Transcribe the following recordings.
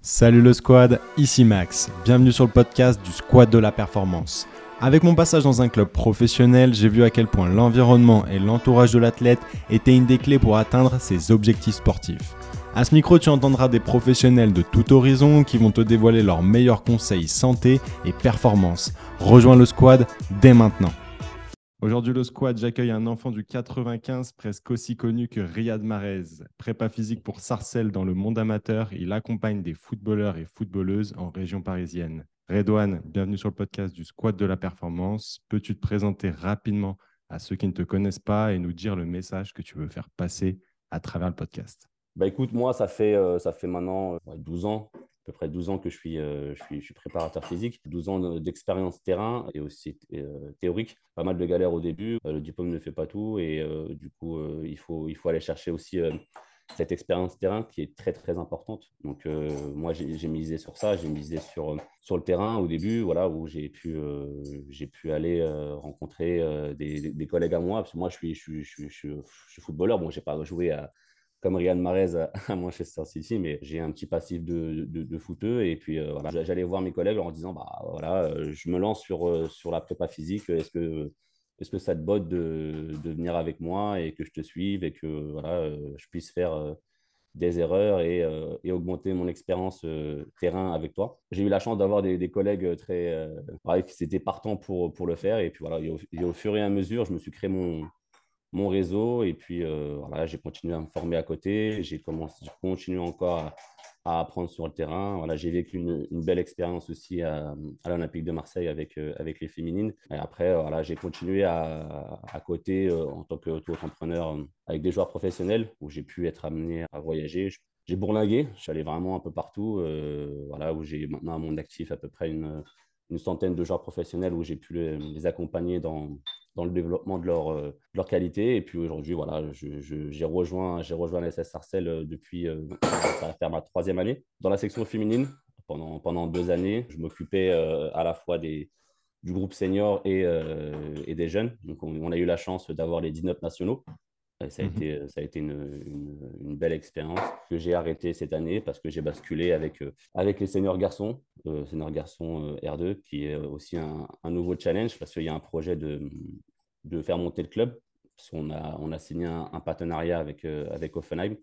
Salut le squad, ici Max. Bienvenue sur le podcast du Squad de la Performance. Avec mon passage dans un club professionnel, j'ai vu à quel point l'environnement et l'entourage de l'athlète étaient une des clés pour atteindre ses objectifs sportifs. À ce micro, tu entendras des professionnels de tout horizon qui vont te dévoiler leurs meilleurs conseils santé et performance. Rejoins le squad dès maintenant. Aujourd'hui, le squad, j'accueille un enfant du 95 presque aussi connu que Riyad Mahrez. Prépa physique pour Sarcelles dans le monde amateur, il accompagne des footballeurs et footballeuses en région parisienne. Redouane, bienvenue sur le podcast du squad de la performance. Peux-tu te présenter rapidement à ceux qui ne te connaissent pas et nous dire le message que tu veux faire passer à travers le podcast? Bah écoute, moi, ça fait, euh, ça fait maintenant 12 euh, ans peu près 12 ans que je suis, euh, je suis, je suis préparateur physique, 12 ans d'expérience terrain et aussi euh, théorique. Pas mal de galères au début, euh, le diplôme ne fait pas tout et du coup, il, faut, il faut aller chercher aussi cette expérience terrain qui est très très importante. Donc moi j'ai misé sur ça, j'ai misé sur, sur le terrain au début, voilà, où j'ai pu, pu aller rencontrer des, des, collègues à moi, parce que moi je suis, je suis, je suis, je suis footballeur, bon j'ai pas joué à, comme Riyad Mahrez à, Manchester City, mais j'ai un petit passif de, de, de. Et puis, euh, voilà, j'allais voir mes collègues en disant, bah, voilà, euh, je me lance sur, euh, sur la prépa physique. Est-ce que, est-ce que ça te botte de, de, venir avec moi et que je te suive et que voilà, je puisse faire des erreurs et, et augmenter mon expérience terrain avec toi? J'ai eu la chance d'avoir des, collègues très, qui étaient partants pour, pour le faire. Et puis voilà, au, fur et à mesure, je me suis créé mon, mon réseau. Et puis, euh, voilà, j'ai continué à me former à côté. J'ai commencé, je continue encore à, apprendre sur le terrain. Voilà, j'ai vécu une, belle expérience aussi à, l'Olympique de Marseille avec, euh, avec les féminines. Et après, voilà, j'ai continué à, à côté euh, en tant qu'auto-entrepreneur avec des joueurs professionnels où j'ai pu être amené à voyager. J'ai bourlingué, je suis allé vraiment un peu partout, voilà, où j'ai maintenant à mon actif à peu près une, une centaine de joueurs professionnels où j'ai pu les accompagner dans, le développement de leur, euh, qualité. Et puis aujourd'hui, voilà, j'ai rejoint, rejoint l'SS Sarcelles euh, depuis, euh, ça va faire ma troisième année, dans la section féminine. Pendant, deux années, je m'occupais à la fois du groupe senior et, des jeunes. Donc on, on, a eu la chance d'avoir les 19 nationaux. Ça a, mhm. été, ça a été une, une, belle expérience que j'ai arrêté cette année parce que j'ai basculé avec, avec les seniors garçons, seniors garçons R2, qui est aussi un, un nouveau challenge parce qu'il y a un projet de, de faire monter le club. Parce qu'on a, on a signé un, partenariat avec, euh, avec Offenheim.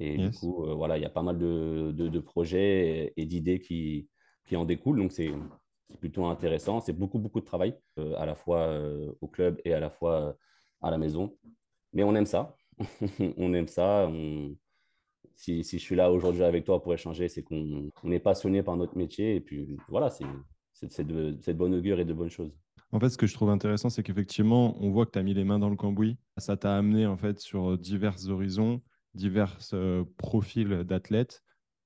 Et du coup, euh, voilà, il y a pas mal de, de, projets et, d'idées qui, qui en découlent. Donc, c'est plutôt intéressant. C'est beaucoup, beaucoup de travail, euh, à la fois au club et à la fois à la maison. Mais on aime ça. on aime ça. Si, si, je suis là aujourd'hui avec toi pour échanger, c'est qu'on est passionné par notre métier. Et puis, voilà, c'est de, bonne augure et de bonnes choses. En fait, ce que je trouve intéressant, c'est qu'effectivement, on voit que tu as mis les mains dans le cambouis. Ça t'a amené en fait sur divers horizons, divers euh, profils d'athlètes,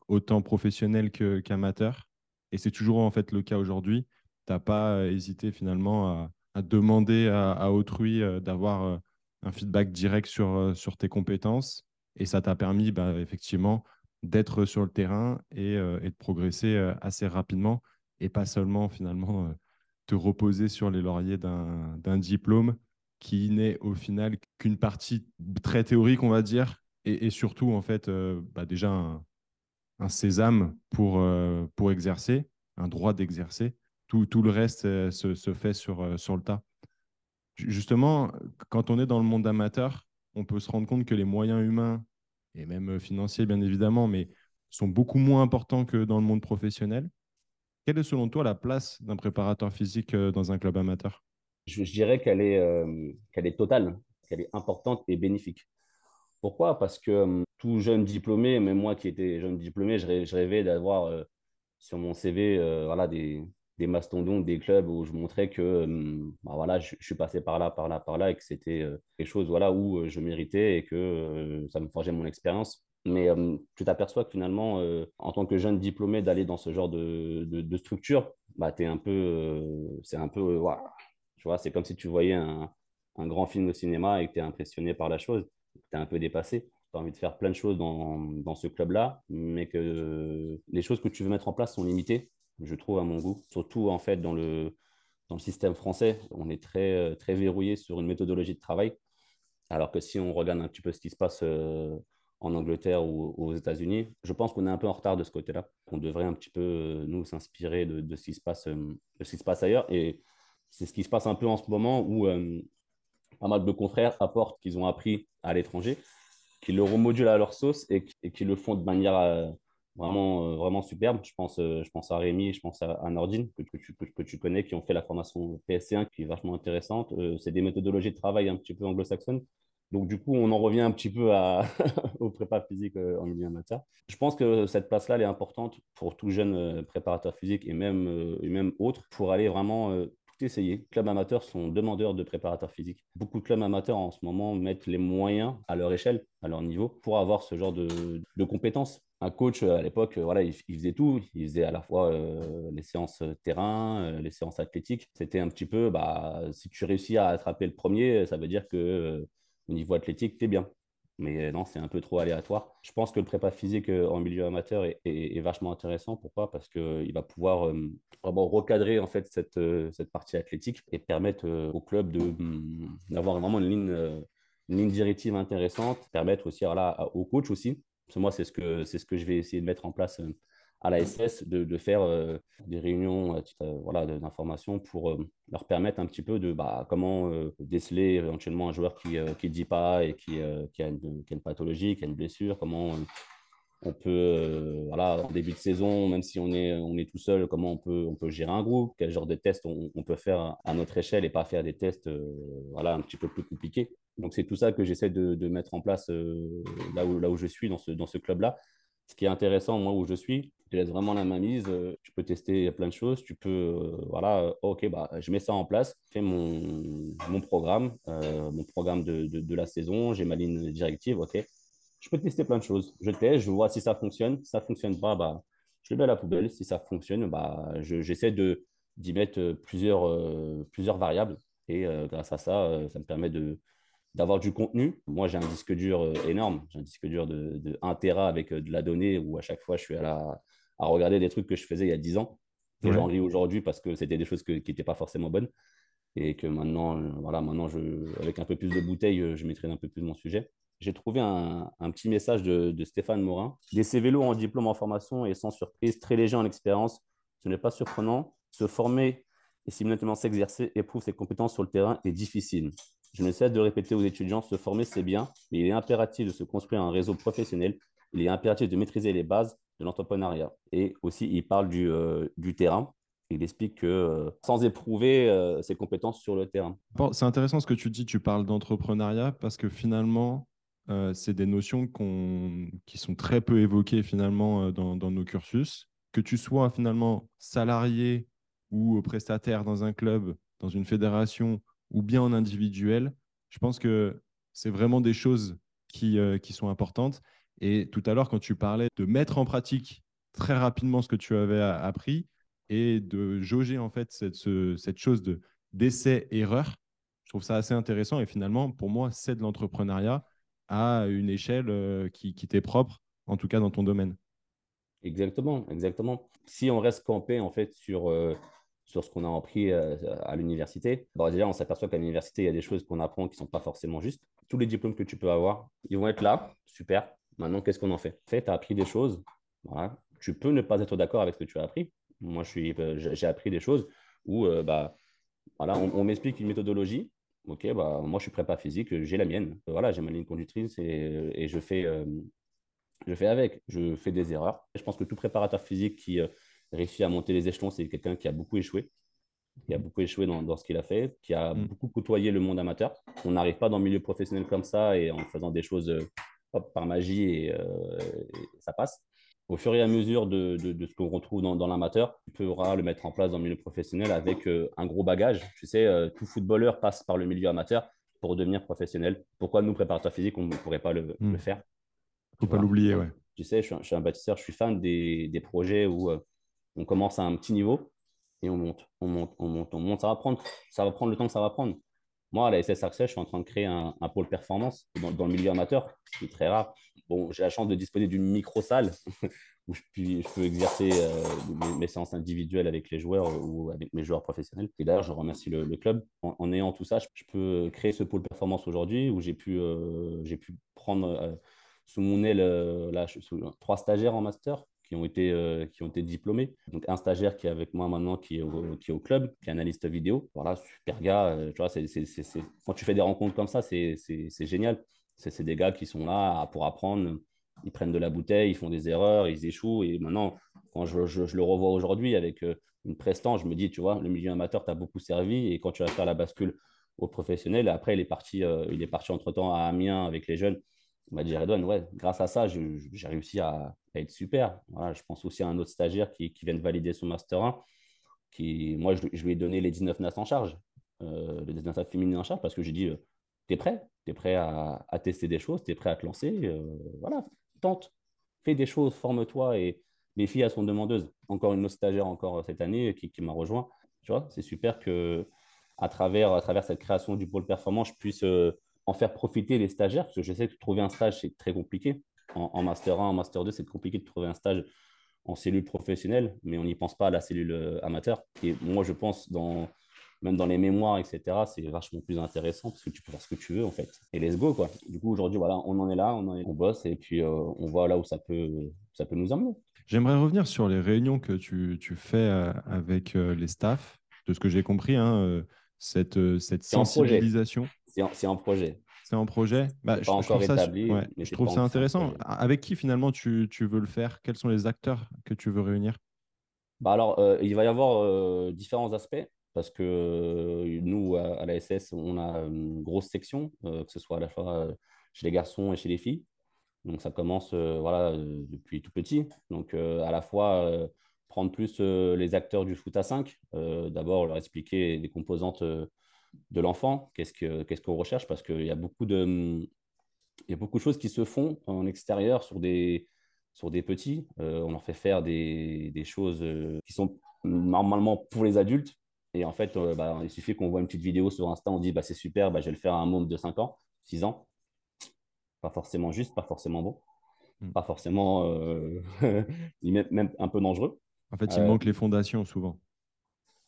autant professionnels qu'amateurs. et c'est toujours en fait le cas aujourd'hui. Tu n'as pas euh, hésité finalement à, demander à, autrui euh, d'avoir un feedback direct sur, sur tes compétences. Et ça t'a permis bah, effectivement d'être sur le terrain et, et, de progresser assez rapidement et pas seulement finalement te reposer sur les lauriers d'un diplôme qui n'est au final qu'une partie très théorique, on va dire, et, surtout, en fait, euh, bah déjà un, sésame pour, euh, pour exercer, un droit d'exercer. Tout, tout, le reste euh, se, se, fait sur, sur le tas. Justement, quand on est dans le monde amateur, on peut se rendre compte que les moyens humains, et même financiers, bien évidemment, mais sont beaucoup moins importants que dans le monde professionnel. Quelle est selon toi la place d'un préparateur physique euh, dans un club amateur? Je, dirais qu'elle est, euh, qu'elle est totale, qu'elle est importante et bénéfique. Pourquoi? Parce que euh, tout jeune diplômé, même moi qui étais jeune diplômé, je rêvais d'avoir sur mon CV voilà, des, des mastodons, des clubs où je montrais que bah, voilà, je, suis passé par là, par là, par là, et que c'était quelque chose voilà, où je méritais et que ça me forgeait mon expérience. Mais tu t'aperçois que finalement, en tant que jeune diplômé, d'aller dans ce genre de, de, structure, bah, un peu, c'est un peu, tu vois, c'est comme si tu voyais un, un, grand film au cinéma et que tu es impressionné par la chose, tu es un peu dépassé. Tu as envie de faire plein de choses dans, dans ce club-là, mais que les choses que tu veux mettre en place sont limitées, je trouve, à mon goût. Surtout, en fait, dans le, dans le système français, on est très, très verrouillé sur une méthodologie de travail. Alors que si on regarde un petit peu ce qui se passe en Angleterre ou aux États-Unis. Je pense qu'on est un peu en retard de ce côté-là. On devrait un petit peu, nous, s'inspirer de, ce qui se passe, de ce qui se passe ailleurs. Et c'est ce qui se passe un peu en ce moment où pas mal de confrères apportent qu'ils ont appris à l'étranger, qu'ils le remodulent à leur sauce et, qu'ils le font de manière vraiment, euh, vraiment superbe. Je pense, euh, je pense à Rémi, je pense à, Nordine, que, tu, que, tu connais, qui ont fait la formation PSC1, qui est vachement intéressante. Euh, c'est des méthodologies de travail un petit peu anglo-saxonnes. Donc, du coup, on en revient un petit peu à, au prépa physique en milieu amateur. Je pense que cette place-là, elle est importante pour tout jeune préparateur physique et même, et même autres pour aller vraiment essayer. Clubs amateurs sont demandeurs de préparateurs physiques. Beaucoup de clubs amateurs en ce moment mettent les moyens à leur échelle, à leur niveau, pour avoir ce genre de, de compétences un coach euh, à l'époque, euh, voilà, il, faisait tout. Il faisait à la fois euh, les séances terrain, les séances athlétiques. C'était un petit peu, bah, si tu réussis à attraper le premier, ça veut dire que au niveau athlétique, tu es bien. Mais non, c'est un peu trop aléatoire. Je pense que le prépa physique en milieu amateur est, vachement intéressant. Pourquoi? Parce qu'il va pouvoir recadrer en fait cette, cette partie athlétique et permettre au club hum, d'avoir vraiment une ligne, une ligne directive intéressante, permettre aussi voilà, au coach aussi moi, c'est ce, c'est ce que je vais essayer de mettre en place euh, à la SS, de, faire euh, des réunions euh, voilà, d'information pour leur permettre un petit peu de bah, comment déceler éventuellement un joueur qui ne dit pas et qui, qui, a une, pathologie, qui a une blessure, comment on peut, voilà, en début de saison, même si on est, on est tout seul, comment on peut, on peut gérer un groupe, quel genre de tests on, on peut faire à notre échelle et pas faire des tests voilà, un petit peu plus compliqués. Donc, c'est tout ça que j'essaie de, de, mettre en place là, où, là où je suis dans ce, dans ce club-là. Ce qui est intéressant, moi, où je suis, tu laisses vraiment la main mise. Tu peux tester plein de choses. Tu peux, voilà, ok, bah, je mets ça en place, je fais mon, mon programme, mon programme de, de, la saison, j'ai ma ligne directive, ok je peux tester plein de choses. Je teste, je vois si ça fonctionne. Si ça ne fonctionne pas, bah, je le mets à la poubelle. Si ça fonctionne, bah, j'essaie de, d'y mettre euh, plusieurs, euh, plusieurs variables. Et euh, grâce à ça, ça me permet de, d'avoir du contenu. Moi, j'ai un disque dur énorme. J'ai un disque dur de, de 1 Tera avec de la donnée où à chaque fois, je suis à, la, à regarder des trucs que je faisais il y a 10 ans. Et j'en ris aujourd'hui parce que c'était des choses qui n'étaient pas forcément bonnes. Et que maintenant, voilà, maintenant je, avec un peu plus de bouteilles, je maîtrise un peu plus mon sujet j'ai trouvé un, petit message de, Stéphane Morin. Des vélos en diplôme en formation et sans surprise, très léger en expérience. Ce n'est pas surprenant. Se former et simultanément s'exercer, éprouve ses compétences sur le terrain est difficile. Je ne cesse de répéter aux étudiants, se former c'est bien, mais il est impératif de se construire un réseau professionnel. Il est impératif de maîtriser les bases de l'entrepreneuriat. Et aussi, il parle du, euh, terrain. Il explique que euh, sans éprouver euh, ses compétences sur le terrain. c'est intéressant ce que tu dis, tu parles d'entrepreneuriat parce que finalement, c'est des notions qui sont très peu évoquées finalement dans, nos cursus. Que tu sois finalement salarié ou prestataire dans un club, dans une fédération ou bien en individuel, je pense que c'est vraiment des choses qui, euh, qui sont importantes. Et tout à l'heure, quand tu parlais de mettre en pratique très rapidement ce que tu avais appris et de jauger en fait cette, cette chose de d'essai-erreur, je trouve ça assez intéressant. Et finalement, pour moi, c'est de l'entrepreneuriat à une échelle euh, qui, qui t'est propre, en tout cas dans ton domaine. Exactement, exactement. Si on reste campé en fait sur, euh, sur ce qu'on a appris euh, à l'université, bon, déjà on s'aperçoit qu'à l'université, il y a des choses qu'on apprend qui ne sont pas forcément justes. Tous les diplômes que tu peux avoir, ils vont être là, super. Maintenant, qu'est-ce qu'on en fait? En fait, tu as appris des choses. Tu peux ne pas être d'accord avec ce que tu as appris. Moi, j'ai appris des choses où bah, voilà, on m'explique une méthodologie Ok, bah, moi je suis prépa physique, j'ai la mienne. Voilà, j'ai ma ligne conductrice et, je, fais, euh, je fais avec. Je fais des erreurs. Je pense que tout préparateur physique qui euh, réussit à monter les échelons, c'est quelqu'un qui a beaucoup échoué, qui a beaucoup échoué dans, dans ce qu'il a fait, qui a mm. beaucoup côtoyé le monde amateur. On n'arrive pas dans le milieu professionnel comme ça et en faisant des choses euh, par magie et, ça passe au fur et à mesure de, de, ce qu'on retrouve dans, dans l'amateur, tu pourras le mettre en place dans le milieu professionnel avec euh, un gros bagage. Tu sais, euh, tout footballeur passe par le milieu amateur pour devenir professionnel. Pourquoi nous, préparateurs physiques, on ne pourrait pas le, hmm. le faire? Faut pas l'oublier, ouais. Tu sais, je suis, un bâtisseur, je suis fan des, des projets où euh, on commence à un petit niveau et on monte, on monte, on monte, on monte. Ça va prendre, le temps que ça va prendre. Moi, à la SSRC, je suis en train de créer un, pôle performance dans, le milieu amateur, ce qui est très rare. Bon, j'ai la chance de disposer d'une micro-salle où je, peux exercer euh, mes, séances individuelles avec les joueurs euh, ou avec mes joueurs professionnels. Et d'ailleurs, je remercie le, club. En, ayant tout ça, je, peux créer ce pôle performance aujourd'hui où j'ai pu, euh, prendre sous mon aile trois stagiaires en master qui ont été, qui ont été diplômés. Donc, un stagiaire qui est avec moi maintenant, qui est au, club, qui est analyste vidéo. Voilà, super gars. tu vois, Quand tu fais des rencontres comme ça, c'est, génial. C'est, des gars qui sont là pour apprendre. Ils prennent de la bouteille, ils font des erreurs, ils échouent. Et maintenant, quand je, le revois aujourd'hui avec une prestance, je me dis, tu vois, le milieu amateur t'a beaucoup servi. Et quand tu vas faire la bascule au professionnel, après, il est parti, il est parti entre-temps à Amiens avec les jeunes. Va dire, Edouard, ouais, grâce à ça, j'ai réussi à, être super. Voilà, je pense aussi à un autre stagiaire qui, vient de valider son Master 1. Qui, moi, je, lui ai donné les 19 NAS en charge, euh, les 19 NAS féminines en charge, parce que j'ai dit, euh, tu es prêt? Tu es prêt à, tester des choses, tu es prêt à te lancer? Euh, voilà, tente, fais des choses, forme-toi. Et les filles, elles sont demandeuses. Encore une autre stagiaire encore cette année qui, qui m'a rejoint. Tu vois, c'est super que à travers, à travers cette création du pôle performance, je puisse en faire profiter les stagiaires, parce que je sais que trouver un stage, c'est très compliqué. En, Master 1, en Master 2, c'est compliqué de trouver un stage en cellule professionnelle, mais on n'y pense pas à la cellule euh, amateur. Et moi, je pense, dans, même dans les mémoires, etc., c'est vachement plus intéressant parce que tu peux faire ce que tu veux, en fait. Et let's go, quoi. Du coup, aujourd'hui, voilà, on en est là, on, on bosse et puis euh, on voit là où ça peut, ça peut nous emmener. J'aimerais revenir sur les réunions que tu, tu fais euh, avec les staffs. De ce que j'ai compris, hein, cette, cette sensibilisation. C'est en, projet. C'est en projet bah, je, encore trouve établi. Ça, je trouve ça intéressant. Avec qui finalement tu, tu, veux le faire? Quels sont les acteurs que tu veux réunir? Bah alors, euh, il va y avoir euh, différents aspects parce que euh, nous, à, la SS, on a une grosse section, que ce soit à la fois chez les garçons et chez les filles. Donc, ça commence voilà, depuis tout petit. Donc, à la fois prendre plus les acteurs du foot à 5. D'abord, leur expliquer les composantes de l'enfant, qu'est-ce qu'on recherche, parce qu'il y, a beaucoup de, y a beaucoup de choses qui se font en extérieur sur des, sur des petits. Euh, on leur fait faire des, des choses euh, qui sont normalement pour les adultes. Et en fait, euh, bah, il suffit qu'on voit une petite vidéo sur Insta, on dit bah, c'est super, bah, je vais le faire à un môme de 5 ans, 6 ans. Pas forcément juste, pas forcément bon, hmm. pas forcément même un peu dangereux. En fait, il manque les fondations souvent.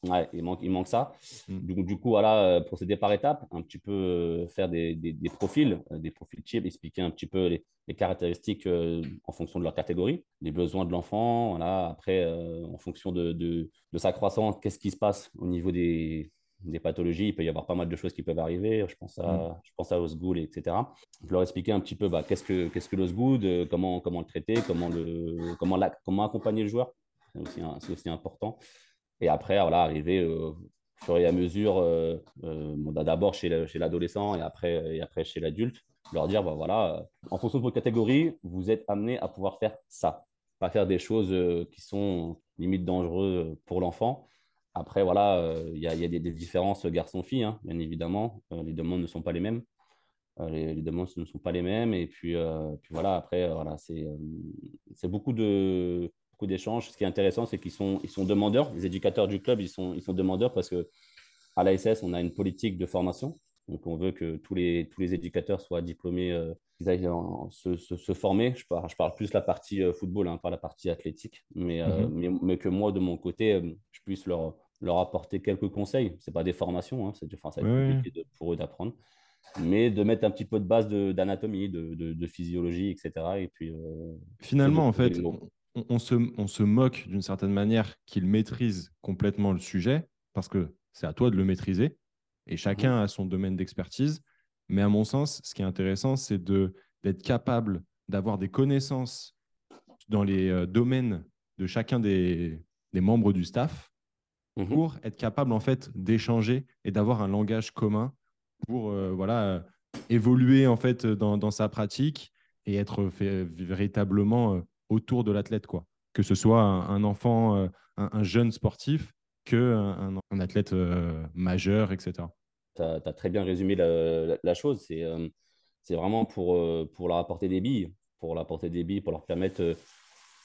Ouais, il manque, il manque ça. Mm. Donc, du coup, voilà, euh, procéder par étapes, un petit peu euh, faire des, des, profils, euh, des profils types, expliquer un petit peu les, les caractéristiques en fonction de leur catégorie, les besoins de l'enfant. Voilà. Après, en fonction de, de, de sa croissance, qu'est-ce qui se passe au niveau des, des, pathologies. Il peut y avoir pas mal de choses qui peuvent arriver. Je pense à, mm. je pense à Osgood, etc. Je leur expliquer un petit peu bah, qu'est-ce que, qu'est-ce que l'Osgood, comment, comment le traiter, comment, le, comment, la, comment accompagner le joueur. C'est aussi, c'est aussi important. Et après, voilà, arriver euh, au fur et à mesure, euh, euh, bah, d'abord chez l'adolescent et après, et après chez l'adulte, leur dire, bah, voilà, en fonction de votre catégorie, vous êtes amené à pouvoir faire ça. Pas faire des choses qui sont limite dangereuses pour l'enfant. Après, voilà, il y, a, y a des, différences garçon-fille, hein, bien évidemment. les demandes ne sont pas les mêmes. Les, demandes ne sont pas les mêmes. Et puis, puis voilà, après, voilà, c'est beaucoup de beaucoup d'échanges. Ce qui est intéressant, c'est qu'ils sont, ils sont demandeurs. Les éducateurs du club, ils sont, ils sont demandeurs parce que à l'ASS, on a une politique de formation. Donc, on veut que tous les, tous les éducateurs soient diplômés, euh, qu'ils aillent se, se, former. Je parle, je parle plus la partie euh, football, hein, pas la partie athlétique. Mais, euh, mhm. mais, mais, que moi, de mon côté, je puisse leur, leur apporter quelques conseils. Ce pas des formations, hein, c'est enfin, compliqué pour eux d'apprendre. Mais de mettre un petit peu de base d'anatomie, de, de, de, physiologie, etc. Et puis, Finalement, en fait, on, se, moque d'une certaine manière qu'il maîtrise complètement le sujet, parce que c'est à toi de le maîtriser, et chacun a son domaine d'expertise. Mais à mon sens, ce qui est intéressant, c'est d'être capable d'avoir des connaissances dans les euh, domaines de chacun des, membres du staff mhm. pour être capable en fait d'échanger et d'avoir un langage commun pour euh, voilà évoluer en fait dans, sa pratique et être véritablement euh, autour de l'athlète, quoi. Que ce soit un, enfant, euh, un, jeune sportif, que un, athlète euh, majeur, etc. Tu as, très bien résumé la, chose. C'est euh, vraiment pour, pour leur apporter des billes, pour leur apporter des billes, pour leur permettre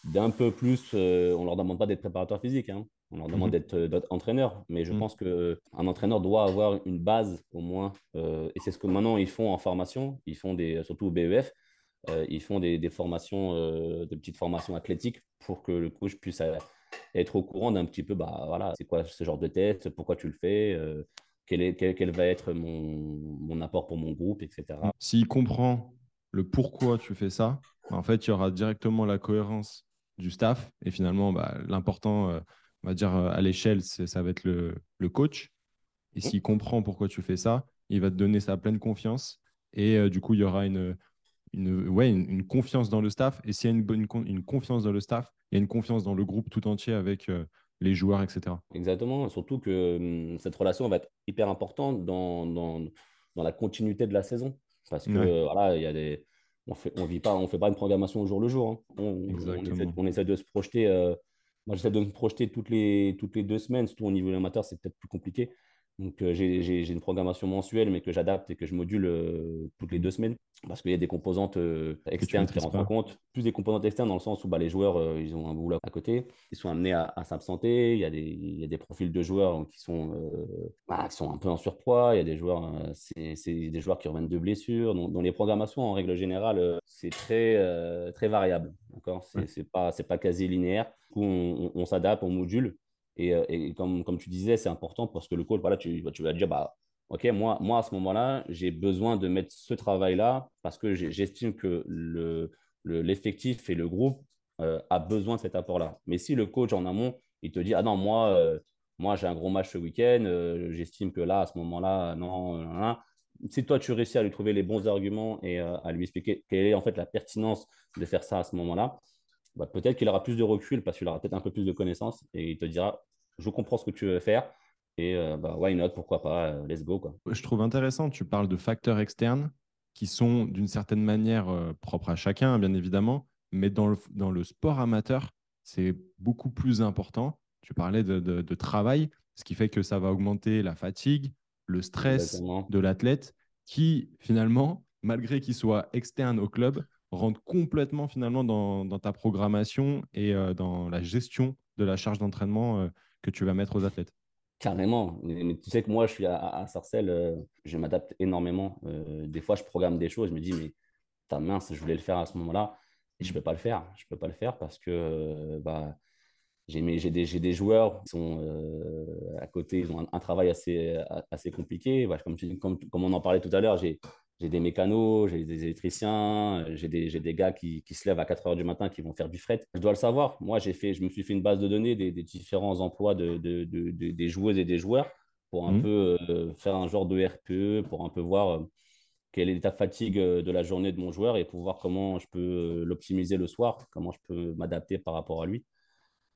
d'un peu plus. on leur demande pas d'être préparateur physique, hein. on leur demande mhm. d'être entraîneur. Mais je mhm. pense qu'un entraîneur doit avoir une base au moins. et c'est ce que maintenant ils font en formation. Ils font des, surtout au BEF. Euh, ils font des, formations, euh, des petites formations athlétiques pour que le coach puisse euh, être au courant d'un petit peu, bah, voilà, c'est quoi ce genre de test, pourquoi tu le fais, quel, est, quel, va être mon, apport pour mon groupe, etc. S'il comprend le pourquoi tu fais ça, bah, en fait, il y aura directement la cohérence du staff. Et finalement, bah, l'important, euh, on va dire à l'échelle, ça va être le coach. Et s'il comprend pourquoi tu fais ça, il va te donner sa pleine confiance. Et du coup, il y aura une, une, ouais, une, confiance dans le staff. Et s'il y a une, bonne, une confiance dans le staff, il y a une confiance dans le groupe tout entier avec les joueurs, etc. Exactement. Surtout que hum, cette relation va être hyper importante dans, dans, dans la continuité de la saison. Parce que voilà, il y a des. On fait, on vit pas, on fait pas une programmation au jour le jour. Hein. On, on, essaie, de se projeter. Euh, moi, j'essaie de me projeter toutes les, toutes les deux semaines, surtout au niveau amateur, c'est peut-être plus compliqué. Donc, euh, j'ai une programmation mensuelle, mais que j'adapte et que je module euh, toutes les deux semaines parce qu'il y a des composantes euh, externes qui rentrent en compte. Plus des composantes externes dans le sens où bah, les joueurs, ils ont un boulot à côté. Ils sont amenés à, s'absenter. Il, y a des, il y a des profils de joueurs qui sont, bah, qui sont un peu en surpoids. Il y a des joueurs, c'est des joueurs qui reviennent de blessures. Donc, dans les programmations, en règle générale, c'est très, très variable. Ce n'est pas, pas quasi linéaire. Du coup, on, on s'adapte, on module. Euh, et, comme, comme tu disais, c'est important parce que le coach, voilà, tu, tu vas dire, bah, OK, moi, moi à ce moment-là, j'ai besoin de mettre ce travail-là parce que j'estime que l'effectif le, et le groupe euh, a besoin de cet apport-là. Mais si le coach en amont, il te dit, ah non, moi, euh, moi j'ai un gros match ce week-end, j'estime que là, à ce moment-là, non, si toi, tu réussis à lui trouver les bons arguments et à lui expliquer quelle est en fait la pertinence de faire ça à ce moment-là, bah, peut-être qu'il aura plus de recul parce qu'il aura peut-être un peu plus de connaissances et il te dira je comprends ce que tu veux faire et euh, bah, why not, pourquoi pas, euh, let's go. Quoi. Je trouve intéressant, tu parles de facteurs externes qui sont d'une certaine manière euh, propres à chacun, bien évidemment, mais dans le, dans le sport amateur, c'est beaucoup plus important. Tu parlais de, de, travail, ce qui fait que ça va augmenter la fatigue, le stress de l'athlète qui, finalement, malgré qu'il soit externe au club, rentre complètement finalement dans, ta programmation et euh, dans la gestion de la charge d'entraînement euh, que tu vas mettre aux athlètes? Carrément. Mais, tu sais que moi, je suis à, Sarcelles, euh, je m'adapte énormément. des fois, je programme des choses, je me dis, mais ta mince, je voulais le faire à ce moment-là et je ne peux pas le faire. Je ne peux pas le faire parce que bah, j'ai des, des, joueurs qui sont à côté, ils ont un, travail assez, assez compliqué. comme, comme, comme, on en parlait tout à l'heure, j'ai j'ai des mécanos, j'ai des électriciens, j'ai des, des, gars qui, qui, se lèvent à 4 heures du matin qui vont faire du fret. Je dois le savoir. Moi, j'ai fait, je me suis fait une base de données des, des différents emplois de, de, de, des joueuses et des joueurs pour un mmh. peu euh, faire un genre de RPE, pour un peu voir euh, quel est l'état de fatigue euh, de la journée de mon joueur et pour voir comment je peux l'optimiser le soir, comment je peux m'adapter par rapport à lui.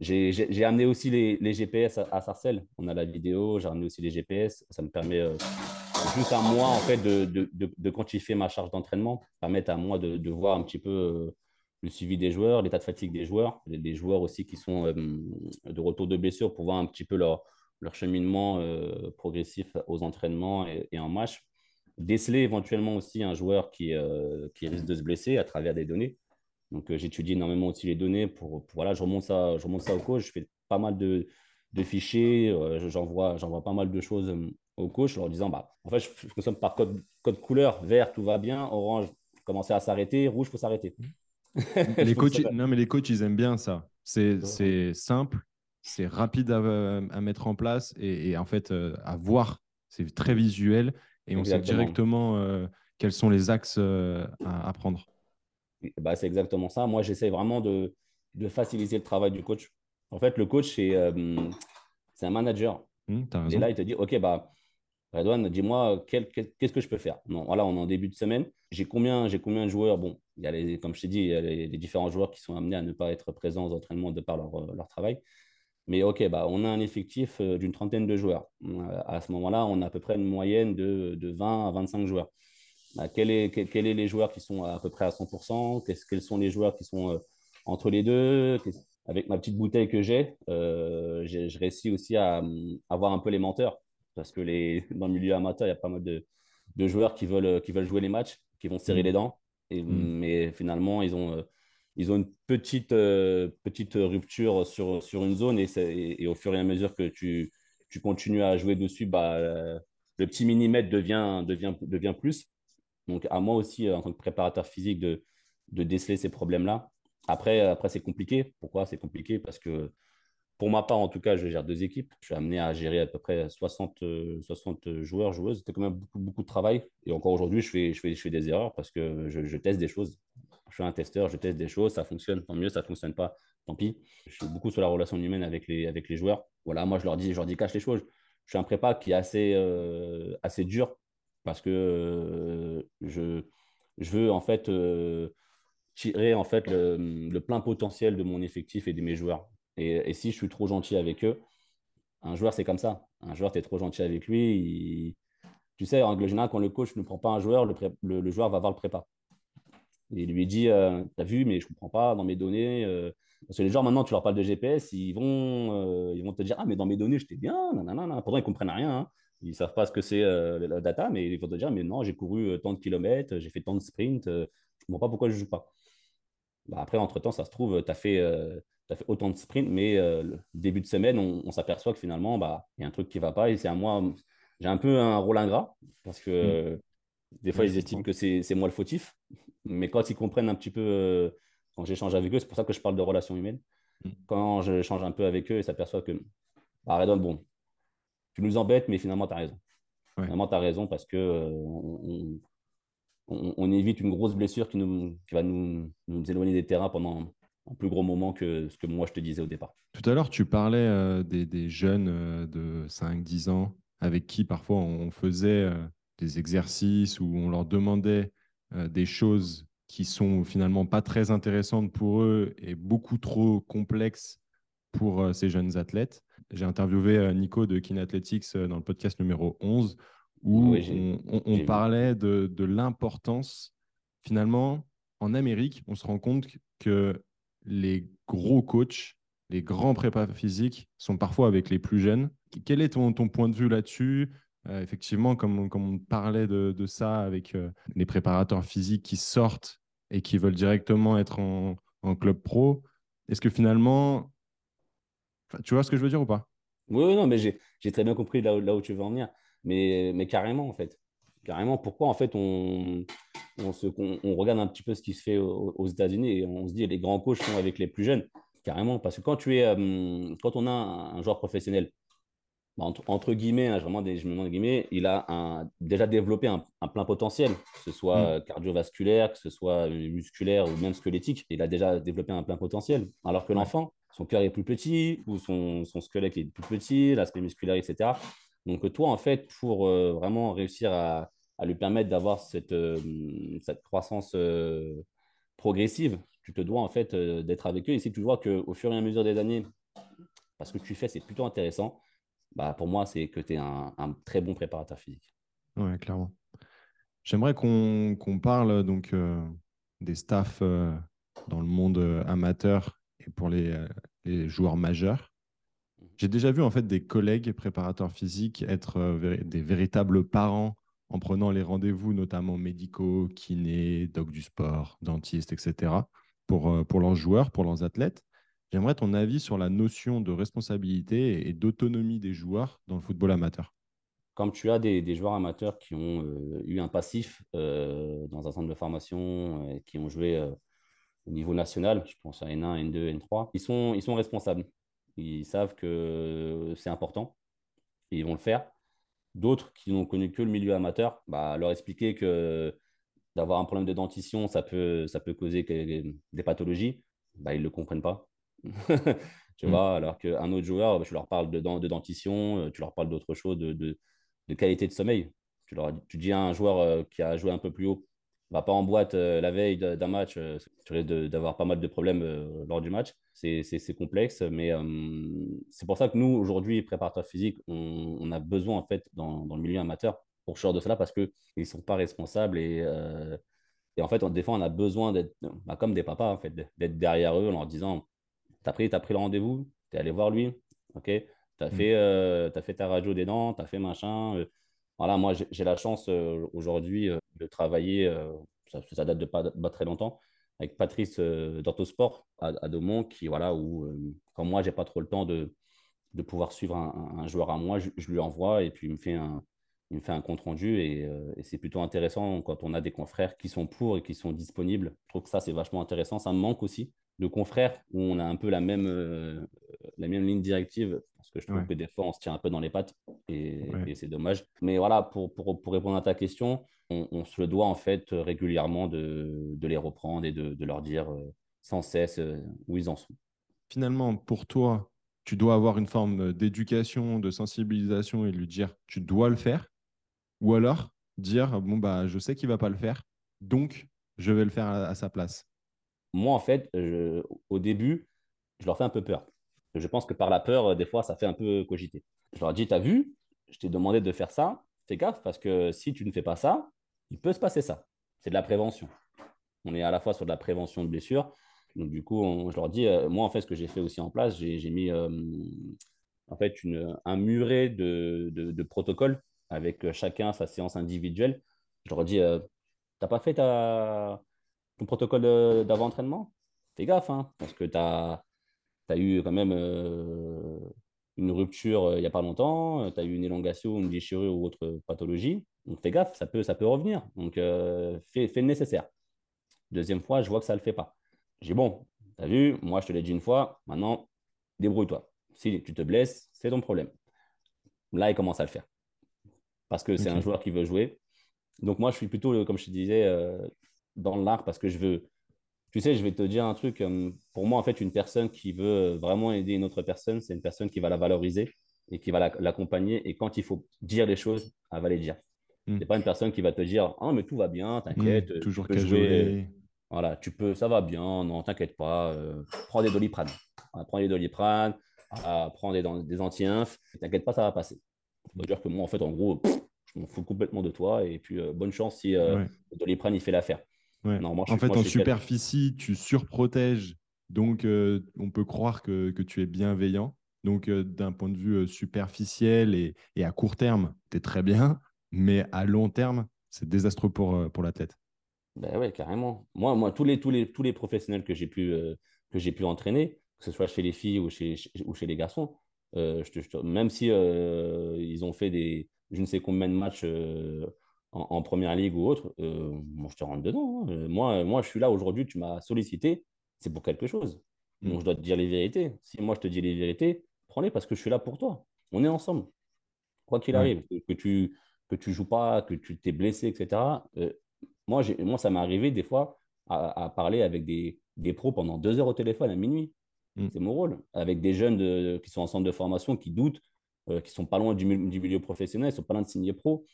J'ai amené aussi les, les GPS à, Sarcelles. On a la vidéo, j'ai amené aussi les GPS. Ça me permet juste à moi en fait de, de, de, quantifier ma charge d'entraînement, permettre à moi de, voir un petit peu euh, le suivi des joueurs, l'état de fatigue des joueurs, les, joueurs aussi qui sont euh, de retour de blessure pour voir un petit peu leur, leur cheminement euh, progressif aux entraînements et, en match. Déceler éventuellement aussi un joueur qui, qui risque de se blesser à travers des données. Donc j'étudie énormément aussi les données pour, voilà, je remonte ça, je remonte ça au coach, je fais pas mal de, de fichiers, j'envoie, j'envoie pas mal de choses au coach en leur disant bah, en fait, je, consomme par code, code couleur vert, tout va bien, orange, commencer à s'arrêter, rouge, il faut s'arrêter. les coachs, non, mais les coachs, ils aiment bien ça. C'est simple, c'est rapide à, à, mettre en place et, en fait euh, à voir. C'est très visuel et on sait directement euh, quels sont les axes euh, à, prendre. Bah, c'est exactement ça. Moi, j'essaie vraiment de, de, faciliter le travail du coach. En fait, le coach, c'est un manager. Mmh, et là, il te dit, OK, bah, Redouane, dis-moi, qu'est-ce que je peux faire? Non, Voilà, on est en début de semaine. J'ai combien, combien de joueurs? Bon, il y a les, comme je t'ai dit, il y a les, différents joueurs qui sont amenés à ne pas être présents aux entraînements de par leur, euh, travail. Mais OK, bah, on a un effectif euh, d'une trentaine de joueurs. Euh, à ce moment-là, on a à peu près une moyenne de, 20 à 25 joueurs. Bah, quels sont les joueurs qui sont à peu près à 100% Quels sont les joueurs qui sont entre les deux? Avec ma petite bouteille que j'ai, je réussis aussi à, à avoir un peu les menteurs parce que les, dans le milieu amateur, il y a pas mal de, de, joueurs qui veulent, qui veulent jouer les matchs, qui vont serrer mm. les dents. Et, mm. Mais finalement, ils ont, euh, ils ont une petite, euh, petite rupture sur, sur une zone. Et, et, au fur et à mesure que tu, tu continues à jouer dessus, bah, euh, le petit millimètre devient, devient, devient plus. Donc, à moi aussi, en tant que préparateur physique, de, de déceler ces problèmes-là. Après, après c'est compliqué. Pourquoi? C'est compliqué Parce que pour ma part, en tout cas, je gère deux équipes. Je suis amené à gérer à peu près 60, 60 joueurs, joueuses. C'était quand même beaucoup, beaucoup de travail. Et encore aujourd'hui, je fais, je, fais, des erreurs parce que je, teste des choses. Je suis un testeur, je teste des choses. Ça fonctionne, tant mieux. Ça ne fonctionne pas, tant pis. Je suis beaucoup sur la relation humaine avec les, avec les joueurs. Voilà, moi, je leur dis, je leur dis cache les choses. Je suis un prépa qui est assez, euh, assez dur parce que euh, je, je veux en fait euh, tirer en fait le, plein potentiel de mon effectif et de mes joueurs. Et, si je suis trop gentil avec eux, un joueur, c'est comme ça. Un joueur, tu es trop gentil avec lui. Tu sais, en règle générale, quand le coach ne prend pas un joueur, le, joueur va voir le prépa. il lui dit euh, T'as vu, mais je ne comprends pas dans mes données. Euh. Parce que les joueurs, maintenant, tu leur parles de GPS, ils vont, euh, ils vont te dire Ah, mais dans mes données, j'étais bien. Nanana. Pourtant, ils ne comprennent rien. Hein. Ils ne savent pas ce que c'est la data, mais ils vont te dire Mais non, j'ai couru tant de kilomètres, j'ai fait tant de sprints, je ne comprends pas pourquoi je ne joue pas. Bah, après, entre-temps, ça se trouve, tu as fait tu as fait autant de sprints, mais euh, le début de semaine, on, s'aperçoit que finalement, bah, il y a un truc qui ne va pas. Et c'est à moi, j'ai un peu un rôle ingrat, parce que mm. des fois, ils estiment que c'est moi le fautif. Mais quand ils comprennent un petit peu, euh, quand j'échange avec eux, c'est pour ça que je parle de relations humaines. Mm. Quand je change un peu avec eux, ils s'aperçoivent que, bah, Redon, bon, tu nous embêtes, mais finalement, tu as raison. Finalement, tu as raison parce que euh, on, on, évite une grosse blessure qui, nous, qui va nous, nous éloigner des terrains pendant, un plus gros moment que ce que moi je te disais au départ. Tout à l'heure, tu parlais euh, des, jeunes euh, de 5-10 ans avec qui parfois on faisait euh, des exercices où on leur demandait des choses qui sont finalement pas très intéressantes pour eux et beaucoup trop complexes pour ces jeunes athlètes. J'ai interviewé Nico de Kin Athletics dans le podcast numéro 11 où on, parlait de, de l'importance finalement en Amérique, on se rend compte que les gros coachs, les grands prépas physiques sont parfois avec les plus jeunes. Quel est ton, point de vue là-dessus? Euh, Effectivement, comme, on parlait de, ça avec euh, les préparateurs physiques qui sortent et qui veulent directement être en, club pro, est-ce que finalement, tu vois ce que je veux dire ou pas? Oui, non, mais j'ai très bien compris là, là, où tu veux en venir. Mais, mais carrément, en fait carrément pourquoi en fait on, on, regarde un petit peu ce qui se fait aux, États-Unis et on se dit les grands coachs sont avec les plus jeunes. Carrément, parce que quand tu es, euh, quand on a un, joueur professionnel, bah, entre, guillemets, hein, je, je me demande guillemets, il a un, déjà développé un, plein potentiel, que ce soit mm. cardiovasculaire, que ce soit musculaire ou même squelettique. Il a déjà développé un plein potentiel. Alors que l'enfant, son cœur est plus petit ou son, son squelette est plus petit, l'aspect musculaire, etc. Donc, toi, en fait, pour euh, vraiment réussir à, lui permettre d'avoir cette, euh, cette croissance euh, progressive, tu te dois en fait d'être avec eux. Et si tu vois qu'au fur et à mesure des années, parce que tu fais, c'est plutôt intéressant, bah, pour moi, c'est que tu es un, très bon préparateur physique. Oui, clairement. J'aimerais qu'on parle donc des staffs dans le monde amateur et pour les, les joueurs majeurs. J'ai déjà vu en fait des collègues préparateurs physiques être euh, des véritables parents en prenant les rendez-vous, notamment médicaux, kinés, doc du sport, dentistes, etc., pour, euh, pour leurs joueurs, pour leurs athlètes. J'aimerais ton avis sur la notion de responsabilité et d'autonomie des joueurs dans le football amateur. Comme tu as des, joueurs amateurs qui ont euh, eu un passif dans un centre de formation, qui ont joué au niveau national, je pense à N1, N2, N3, ils sont, ils sont responsables. Ils savent que c'est important et ils vont le faire. D'autres qui n'ont connu que le milieu amateur, bah, leur expliquer que d'avoir un problème de dentition, ça peut, ça peut causer des pathologies, bah, ils ne le comprennent pas. tu mm. vois, alors qu'un autre joueur, bah, je leur parle de, de dentition, euh, tu leur parles d'autre chose, de, de, de, qualité de sommeil. Tu, leur, tu dis à un joueur euh, qui a joué un peu plus haut, va pas en boîte euh, la veille d'un match, euh, tu risques d'avoir pas mal de problèmes euh, lors du match. C'est complexe, mais c'est pour ça que nous, aujourd'hui, préparateurs physiques, on, a besoin, en fait, dans, dans, le milieu amateur, pour ce de cela, parce qu'ils ne sont pas responsables et, et en fait, des fois, on a besoin d'être, bah, comme des papas, en fait, d'être derrière eux en leur disant Tu as pris, as pris le rendez-vous, tu es allé voir lui, ok? Tu as, mmh. fait, as fait ta radio des dents, tu as fait machin. Voilà, moi, j'ai la chance aujourd'hui de travailler, euh, ça, date de pas, très longtemps, avec Patrice euh, d'Orthosport à, à Domont, qui, voilà, où euh, quand moi, j'ai pas trop le temps de, de pouvoir suivre un, joueur à moi, je, lui envoie et puis il me fait un, il me fait un compte rendu et, c'est plutôt intéressant quand on a des confrères qui sont pour et qui sont disponibles. Je trouve que ça, c'est vachement intéressant. Ça me manque aussi de confrères où on a un peu la même, la même ligne directive, parce que je trouve que des fois, on se tient un peu dans les pattes et, c'est dommage. Mais voilà, pour, pour, pour, répondre à ta question, on, se doit en fait régulièrement de, de les reprendre et de, de leur dire sans cesse où ils en sont. Finalement, pour toi, tu dois avoir une forme d'éducation, de sensibilisation et lui dire tu dois le faire, ou alors dire bon bah je sais qu'il va pas le faire, donc je vais le faire à, sa place. Moi en fait, au début, je leur fais un peu peur. Je pense que par la peur, des fois, ça fait un peu cogiter. Je leur dis, as vu, je t'ai demandé de faire ça, fais gaffe parce que si tu ne fais pas ça, il peut se passer ça. C'est de la prévention. On est à la fois sur de la prévention de blessures, donc, du coup, je leur dis, euh, moi, en fait, ce que j'ai fait aussi en place, j'ai mis euh, en fait un muret de, protocoles avec chacun sa séance individuelle. Je leur dis, euh, t'as pas fait ton protocole d'avant-entraînement? Fais gaffe, hein, parce que tu as, eu quand même une rupture il n'y a pas longtemps, tu as eu une élongation, une déchirure ou autre pathologie. Donc fais gaffe, ça peut, ça peut revenir. Donc fais, fais le nécessaire. Deuxième fois, je vois que ça ne le fait pas. J'ai bon, tu as vu, moi je te l'ai dit une fois, maintenant débrouille-toi. Si tu te blesses, c'est ton problème. Là, il commence à le faire. Parce que c'est un joueur qui veut jouer. Donc moi, je suis plutôt, comme je te disais, euh, dans l'art parce que je veux. Tu sais, je vais te dire un truc. Euh, pour moi, en fait, une personne qui veut vraiment aider une autre personne, c'est une personne qui va la valoriser et qui va l'accompagner. Et quand il faut dire les choses, elle va les dire. Hmm. Ce n'est pas une personne qui va te dire Ah, mais tout va bien, t'inquiète. Hmm, toujours jouer. Voilà, tu peux, ça va bien, non, t'inquiète pas, euh, prends des doliprane. prends des doliprane, prends des, des anti-inf, t'inquiète pas, ça va passer. Ça veut dire que moi, en fait, en gros, je m'en fous complètement de toi et puis euh, bonne chance si euh, le doliprane, il fait l'affaire. En fait, en superficie, tu surprotèges, donc on peut croire que, que, tu es bienveillant. Donc, d'un point de vue superficiel et, et, à court terme, tu es très bien, mais à long terme, c'est désastreux pour, pour l'athlète. Ben ouais, carrément. Moi, moi tous, les, tous, les, tous les professionnels que j'ai pu, euh, que j'ai pu entraîner, que ce soit chez les filles ou chez, ou chez les garçons, euh, je même si euh, ils ont fait des je ne sais combien de matchs en, première ligue ou autre, moi je te rentre dedans. Hein. Moi, moi, je suis là aujourd'hui, tu m'as sollicité, c'est pour quelque chose. Mm. Donc je dois te dire les vérités. Si moi je te dis les vérités, prends-les parce que je suis là pour toi. On est ensemble. Quoi qu'il arrive, que, tu que tu joues pas, que tu t'es blessé, etc moi, moi ça m'est arrivé des fois à, parler avec des, des, pros pendant deux heures au téléphone à minuit. Mm. C'est mon rôle. Avec des jeunes qui sont en centre de formation, qui doutent, euh, qui sont pas loin du, milieu professionnel, ils sont pas loin de signer pro.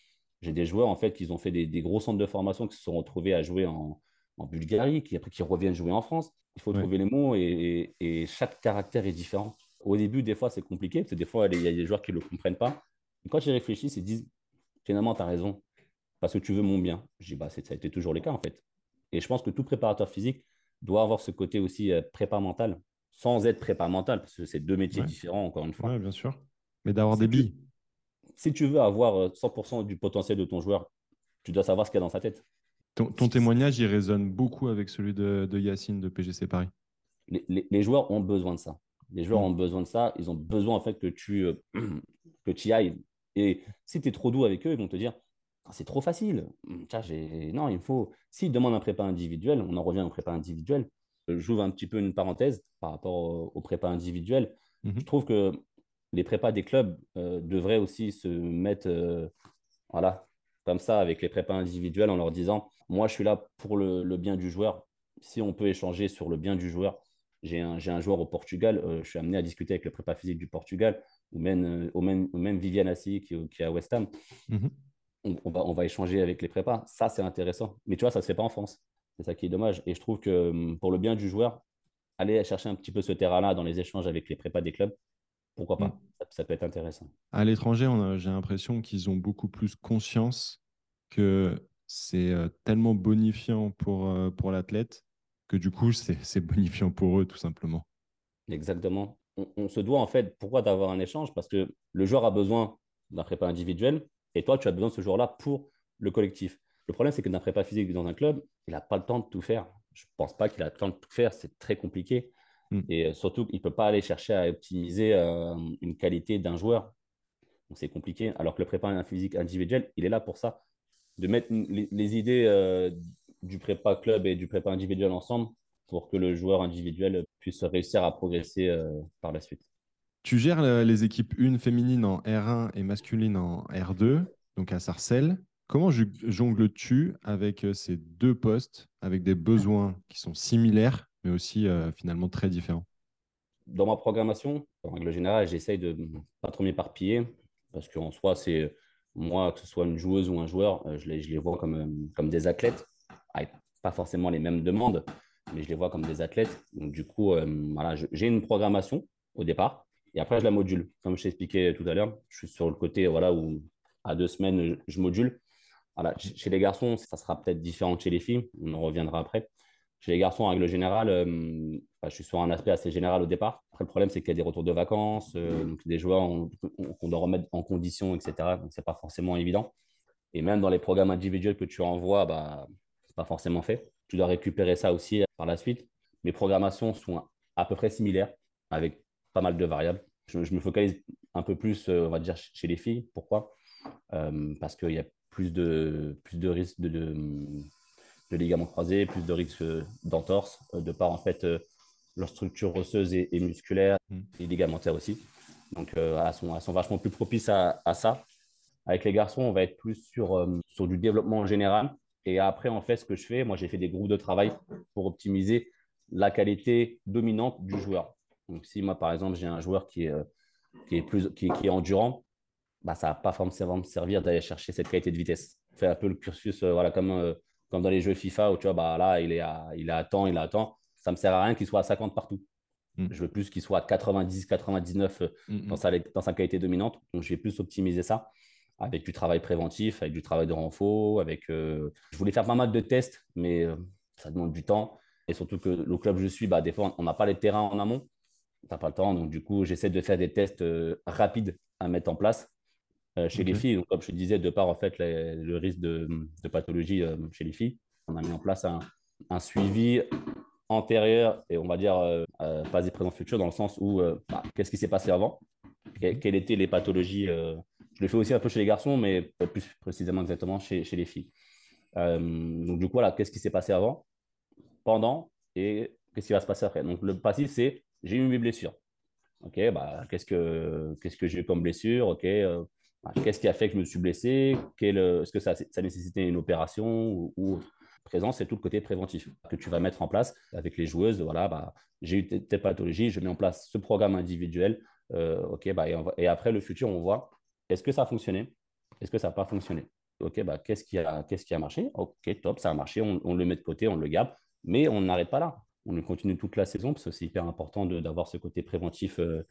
J'ai des joueurs en fait qui ont fait des, des, gros centres de formation qui se sont retrouvés à jouer en, en Bulgarie, qui après qui reviennent jouer en France. Il faut trouver les mots et, et, chaque caractère est différent. Au début, des fois, c'est compliqué parce que des fois, il y a des joueurs qui ne le comprennent pas. Et quand ils réfléchissent, ils disent finalement, tu as raison parce que tu veux mon bien. Je dis, bah, ça a été toujours le cas en fait. Et je pense que tout préparateur physique doit avoir ce côté aussi euh, prépa mental, sans être prépa mental, parce que c'est deux métiers différents, encore une fois. Oui, bien sûr. Mais d'avoir des billes. Si tu veux avoir 100% euh, du potentiel de ton joueur, tu dois savoir ce qu'il y a dans sa tête. Ton, témoignage, il résonne beaucoup avec celui de, Yacine de PGC Paris. Les, joueurs ont besoin de ça. Les joueurs mm. ont besoin de ça. Ils ont besoin en fait que tu, euh, que tu y ailles. Et si tu es trop doux avec eux, ils vont te dire c'est trop facile. Hum, non, il faut. S'il demande un prépa individuel, on en revient au prépa individuel. J'ouvre un petit peu une parenthèse par rapport au, prépa individuel. Mhm. Je trouve que les prépas des clubs euh, devraient aussi se mettre euh, voilà, comme ça avec les prépas individuels en leur disant Moi, je suis là pour le, bien du joueur. Si on peut échanger sur le bien du joueur, j'ai un, un, joueur au Portugal, euh, je suis amené à discuter avec le prépa physique du Portugal, ou même, même Viviane Assi qui, qui, est à West Ham. Mhm on, va, on va échanger avec les prépas. Ça, c'est intéressant. Mais tu vois, ça ne se fait pas en France. C'est ça qui est dommage. Et je trouve que pour le bien du joueur, aller chercher un petit peu ce terrain-là dans les échanges avec les prépas des clubs, pourquoi pas mm. ça, peut être intéressant. À l'étranger, j'ai l'impression qu'ils ont beaucoup plus conscience que c'est euh, tellement bonifiant pour, euh, pour l'athlète que du coup, c'est bonifiant pour eux, tout simplement. Exactement. On, on se doit en fait, pourquoi d'avoir un échange? Parce que le joueur a besoin d'un prépa individuel, et toi, tu as besoin de ce joueur-là pour le collectif. Le problème, c'est que d'un prépa physique dans un club, il n'a pas le temps de tout faire. Je ne pense pas qu'il a le temps de tout faire. C'est très compliqué. Hmm. Et euh, surtout, il ne peut pas aller chercher à optimiser euh, une qualité d'un joueur. C'est compliqué. Alors que le prépa physique individuel, il est là pour ça. De mettre les, idées euh, du prépa club et du prépa individuel ensemble pour que le joueur individuel puisse réussir à progresser par la suite. Tu gères les équipes 1 féminines en R1 et masculine en R2, donc à Sarcelles. Comment jongles-tu avec ces deux postes, avec des besoins qui sont similaires, mais aussi euh, finalement très différents Dans ma programmation, en règle générale, j'essaye de pas trop m'éparpiller, parce qu'en soi, c'est moi, que ce soit une joueuse ou un joueur, euh, je les, je les vois comme, comme des athlètes, avec pas forcément les mêmes demandes, mais je les vois comme des athlètes. Donc, du coup, voilà, j'ai une programmation au départ, et après, je la module. Comme je t'expliquais tout à l'heure, je suis sur le côté voilà, où à deux semaines, je module. Voilà. Chez les garçons, ça sera peut-être différent chez les filles. On en reviendra après. Chez les garçons, en règle générale, euh, je suis sur un aspect assez général au départ. Après, le problème, c'est qu'il y a des retours de vacances, euh, donc des joueurs qu'on doit remettre en condition, etc. Donc, ce n'est pas forcément évident. Et même dans les programmes individuels que tu envoies, bah, ce n'est pas forcément fait. Tu dois récupérer ça aussi par la suite. Mes programmations sont à peu près similaires, avec pas mal de variables. Je, me focalise un peu plus, euh, on va dire, chez les filles. Pourquoi? Euh, Parce qu'il y a plus de, plus de risques de, de, ligaments croisés, plus de risques d'entorse, euh, de par en fait leur structure osseuse et, musculaire mm. et ligamentaire aussi. Donc, elles sont, sont, vachement plus propices à, à, ça. Avec les garçons, on va être plus sur, sur du développement en général. Et après, en fait, ce que je fais, moi, j'ai fait des groupes de travail pour optimiser la qualité dominante du joueur. Donc, si moi, par exemple, j'ai un joueur qui est, euh, qui est, plus, qui, est endurant, bah, ça ne va pas forcément me servir d'aller chercher cette qualité de vitesse. Fait un peu le cursus, euh, voilà, comme, euh, comme dans les jeux FIFA où tu vois, bah, là, il est, à, il est à temps, il est à temps. Ça ne me sert à rien qu'il soit à 50 partout. Mm. Je veux plus qu'il soit à 90, 99 mm, mm. dans, sa, dans sa qualité dominante. Donc, je vais plus optimiser ça avec du travail préventif, avec du travail de renfort. Avec, je voulais faire pas mal de tests, mais ça demande du temps. Et surtout que le club où je suis, bah, des fois, on n'a pas les terrains en amont tu n'as pas le temps. Donc, du coup, j'essaie de faire des tests euh, rapides à mettre en place euh, chez les filles. Donc, comme je te disais, de par en fait, le risque de, pathologie euh, chez les filles, on a mis en place un, suivi antérieur et on va dire pas des présent futur dans le sens où bah, qu'est-ce qui s'est passé avant, quelles étaient les pathologies. je le fais aussi un peu chez les garçons, mais plus précisément exactement chez, chez les filles. donc, du coup, voilà, qu'est-ce qui s'est passé avant, pendant et qu'est-ce qui va se passer après? Donc, le passif, c'est j'ai eu mes blessures. Ok, bah, qu'est-ce que, qu'est-ce que j'ai eu comme blessure? Ok, euh, qu'est-ce qui a fait que je me suis blessé? Est-ce que ça, ça nécessitait une opération ou, présent C'est tout le côté préventif que tu vas mettre en place avec les joueuses. Voilà, bah, j'ai eu telle pathologie, je mets en place ce programme individuel. Euh, ok, bah, et, après le futur, on voit est-ce que ça a fonctionné? Est-ce que ça n'a pas fonctionné? Bah, qu'est-ce qui a, marché? Ok, top, ça a marché, on, le met de côté, on le garde, mais on n'arrête pas là on continue toute la saison parce que c'est hyper important d'avoir ce côté préventif euh,